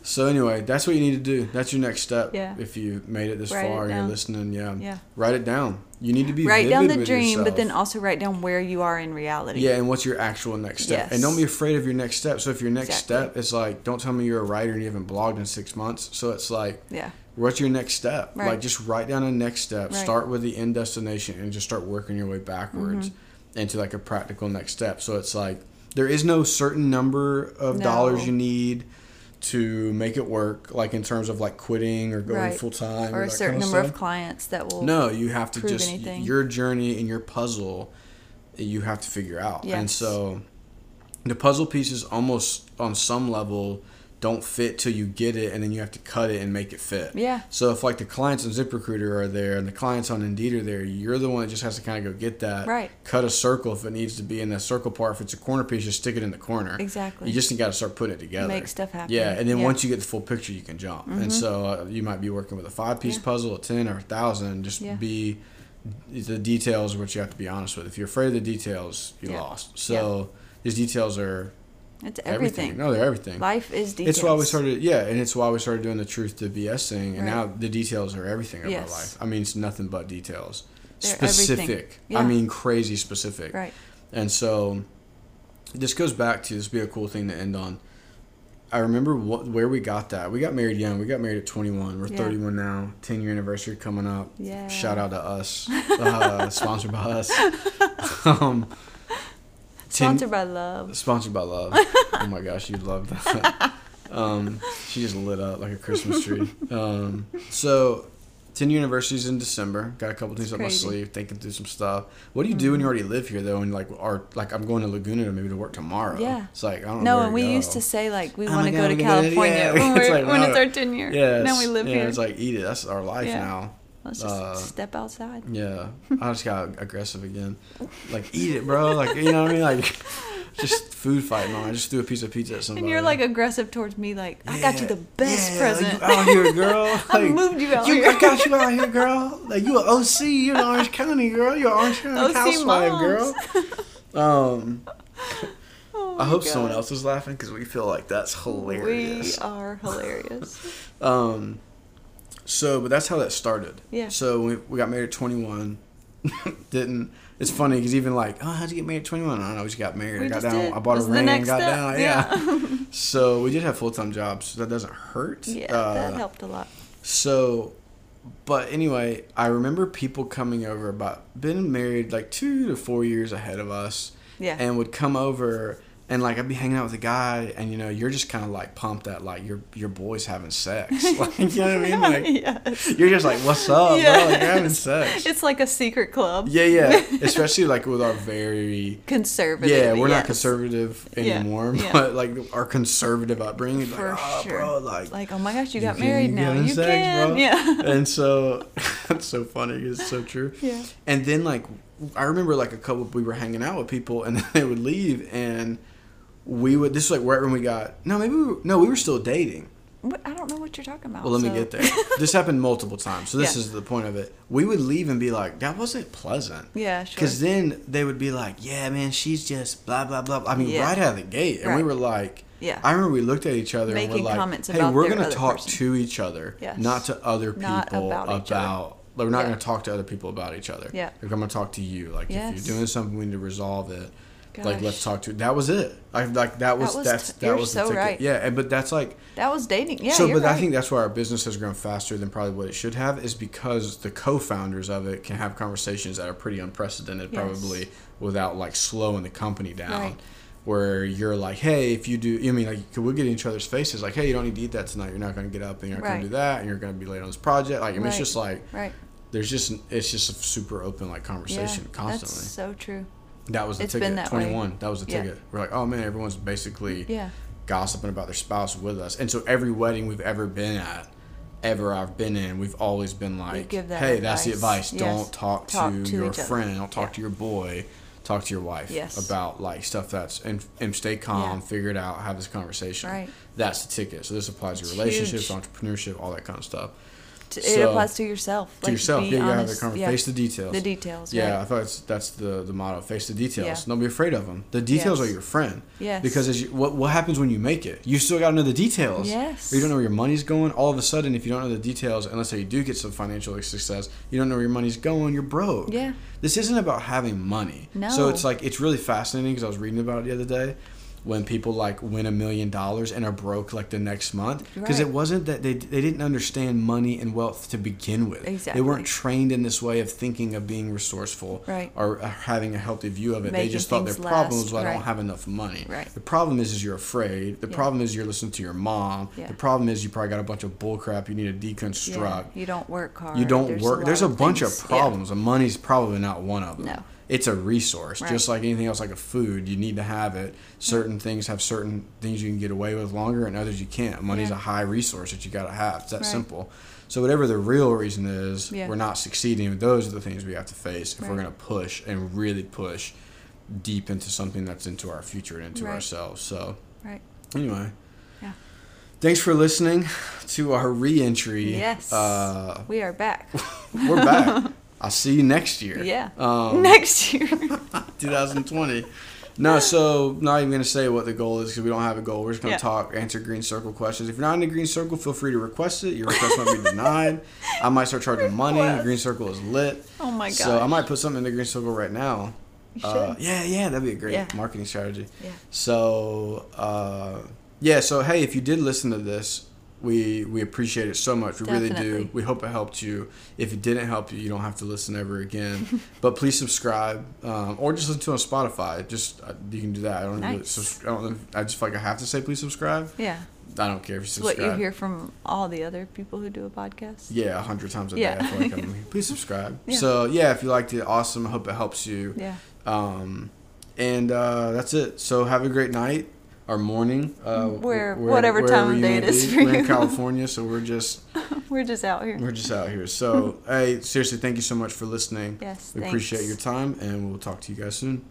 So anyway, that's what you need to do. That's your next step. Yeah. If you made it this Write it far, and you're listening. Yeah. Yeah. Write it down. You need to be write down the dream, but then also write down where you are in reality. Yeah, and what's your actual next step? Yes. And don't be afraid of your next step. So if your next Exactly. step is like, don't tell me you're a writer and you haven't blogged in six months. So it's like, Yeah. what's your next step? Right. Like just write down a next step. Right. Start with the end destination and just start working your way backwards Mm-hmm. into like a practical next step. So it's like there is no certain number of No. dollars you need to make it work, like in terms of like quitting or going Right. full time Or a certain number of clients that will. no, you have to just anything. your journey and your puzzle. You have to figure out, and so the puzzle pieces almost on some level don't fit till you get it, and then you have to cut it and make it fit. Yeah. So if like the clients on ZipRecruiter are there and the clients on Indeed are there, you're the one that just has to kind of go get that. Right. Cut a circle if it needs to be in that circle part. If it's a corner piece, just stick it in the corner. Exactly. You just got to start putting it together. Make stuff happen. Yeah, and then Yeah. Mm-hmm. once you get the full picture, you can jump. And so uh, you might be working with a five piece Yeah. puzzle, a ten or a thousand. Just Yeah. be the details what you have to be honest with. If you're afraid of the details, you Yeah. lost. So these details are It's everything. everything. No, they're everything. Life is details. It's why we started, yeah, and it's why we started doing the truth to BS thing, and Right. now the details are everything of Yes. our life. I mean, it's nothing but details, They're specific. everything. I mean, crazy specific. Right. And so this goes back to this be a cool thing to end on. I remember what, where we got that. We got married young. We got married at 21. We're Yeah. 31 now. 10 year anniversary coming up. Yeah. Shout out to us. Uh, sponsored by us. um, 10 Sponsored by love. Sponsored by love. oh my gosh, you'd love that. Um, she just lit up like a Christmas tree. Um, so, 10 universities in December. Got a couple things up my sleeve, thinking through some stuff. What do you do when you already live here though, and like are like I'm going to Laguna maybe to work tomorrow? Yeah. It's like I don't know. No, and we go. used to say like we Oh want to go to California yeah. when, It's like, when no. it's our ten year. Yeah, Now we live yeah, here. It's like eat it. That's our life Yeah. now. Let's just Uh, step outside. Yeah, I just got aggressive again. Like, eat it, bro. Like, you know what I mean? Like, just food fighting on. I just threw a piece of pizza at somebody. And you're like aggressive towards me, like I got you the best yeah, present. Like, you out here, girl. I moved you out you, here. I got you out here, girl. Like you an OC. You're in Orange County, girl. You're an Orange County OC housewife, girl. Um, Oh I hope someone else is laughing because we feel like that's hilarious. We are hilarious. Um, so, but that's how that started. Yeah. So we, we got married at 21. Didn't. It's funny because even like, oh, how'd you get married at 21? I don't know. We just got married. We I got just down. did. I bought a ring. Got step. down. Yeah. so we did have full time jobs. So that doesn't hurt. yeah, Uh, that helped a lot. So, but anyway, I remember people coming over about been married like two to four years ahead of us, Yeah. and would come over and like I'd be hanging out with a guy, and you know you're just kind of like pumped that like your your boy's having sex, like you know what I mean? Like yes. you're just like, what's up, bro? Like you're having sex. It's like a secret club. Yeah, yeah. Especially like with our very Conservative. yeah, we're not conservative anymore, yeah. but like our conservative upbringing, like, For oh, sure. bro, like Like, oh my gosh, you, You got can married now. You sex, can. bro. Yeah. and so that's so funny. It's so true. Yeah. And then like I remember like a couple we were hanging out with people and then they would leave and we would this was like right when we got no maybe we were, no we were still dating. What, I don't know what you're talking about. Well, let me get there. this happened multiple times, so this Yeah. is the point of it. We would leave and be like, "That wasn't pleasant." Yeah, sure. Because then they would be like, "Yeah, man, she's just blah blah blah." I mean, Yeah. right out of the gate, and we were like, Yeah. I remember we looked at each other and Making we're like, comments "Hey, we're gonna talk person. to each other, Yes. not to other people Not about about. like, we're not Yeah. gonna talk to other people about each other. Yeah. like, I'm gonna talk to you. Like, if you're doing something, we need to resolve it. Like, let's talk to. That was it. I like that was, that was that's that you're was the so ticket. right. Yeah, and, but that's like That was dating. Yeah. so, but I think that's why our business has grown faster than probably what it should have, is because the co-founders of it can have conversations that are pretty unprecedented, Yes. probably without like slowing the company down. Right. Where you're like, hey, if you do, you mean like we'll get in each other's faces, like, hey, you don't need to eat that tonight. You're not going to get up and you're not going to do that, and you're going to be late on this project. Like, I mean, it's just like Right. there's just it's just a super open like conversation yeah, constantly. That's so true. That was the it's ticket. been that way. 21. That was the Yeah. ticket. We're like, oh man, everyone's basically Yeah. gossiping about their spouse with us. And so every wedding we've ever been at, ever I've been in, we've always been like, that hey, that's the advice. advice. Yes. Don't talk, Talk to, to your friend. Don't talk Yeah. to your boy. Talk to your wife Yes. about like stuff that's and, and stay calm, figure it out, have this conversation. Right. That's the ticket. So this applies to It's relationships, huge. entrepreneurship, all that kind of stuff. T- it applies to yourself. To Like, yourself, yeah, you have honest, that conversation. yeah. Face the details. The details. Yeah, I thought that's, that's the the motto. Face the details. Yeah. Don't be afraid of them. The details Yes. are your friend. Yes. Because as you, what what happens when you make it? You still got to know the details. Yes. Or you don't know where your money's going. All of a sudden, if you don't know the details, and let's say you do get some financial success, you don't know where your money's going. You're broke. Yeah. This isn't about having money. No. So it's like it's really fascinating because I was reading about it the other day. When people like win a million dollars and are broke like the next month, because it wasn't that they they didn't understand money and wealth to begin with. exactly. They weren't trained in this way of thinking of being resourceful Right. or uh, having a healthy view of it. they just thought their things problem was well, I don't have enough money. Right. The problem is, is you're afraid. The Yeah. problem is you're listening to your mom. Yeah. The problem is you probably got a bunch of bull crap you need to deconstruct. Yeah. You don't work hard. You don't There's work. lot There's a of bunch things. of problems, and money's probably not one of them. No. It's a resource, Right. just like anything else, like a food. You need to have it. Certain things have certain things you can get away with longer, and others you can't. Money's Yeah. a high resource that you got to have. It's that Right. simple. So whatever the real reason is, Yeah. we're not succeeding. Those are the things we have to face if we're going to push and really push deep into something that's into our future and into Right. ourselves. So Right. anyway, Yeah. thanks for listening to our re-entry. Yes. Uh, We are back. we're back. I'll see you next year. yeah. Um, Next year. 2020. No, so not even gonna say what the goal is because we don't have a goal. We're just gonna Yeah. talk, answer green circle questions. If you're not in the green circle, feel free to request it. Your request might be denied. I might start charging money. The green circle is lit. oh my god. So I might put something in the green circle right now. You Uh, yeah, yeah, that'd be a great Yeah. marketing strategy. Yeah. So uh, yeah, so hey, if you did listen to this, we we appreciate it so much. We really do. We hope it helped you. If it didn't help you, you don't have to listen ever again. but please subscribe, um, or just listen to it on Spotify. Just uh, you can do that. I don't. Really, Nice. subs- I don't. I just feel like I have to say please subscribe. Yeah. I don't care if you subscribe. what you hear from all the other people who do a podcast. Yeah, a hundred times a Yeah. day. I feel like I'm, please subscribe. Yeah. So yeah, if you liked it, awesome. I hope it helps you. Yeah. Um, and uh, that's it. So have a great night or morning. Uh, Where- wh- whatever time of you day it is be. for We're in. California, so we're just We're just out here. We're just out here. So, hey, seriously, thank you so much for listening. Yes, We thanks. appreciate your time, and we'll talk to you guys soon.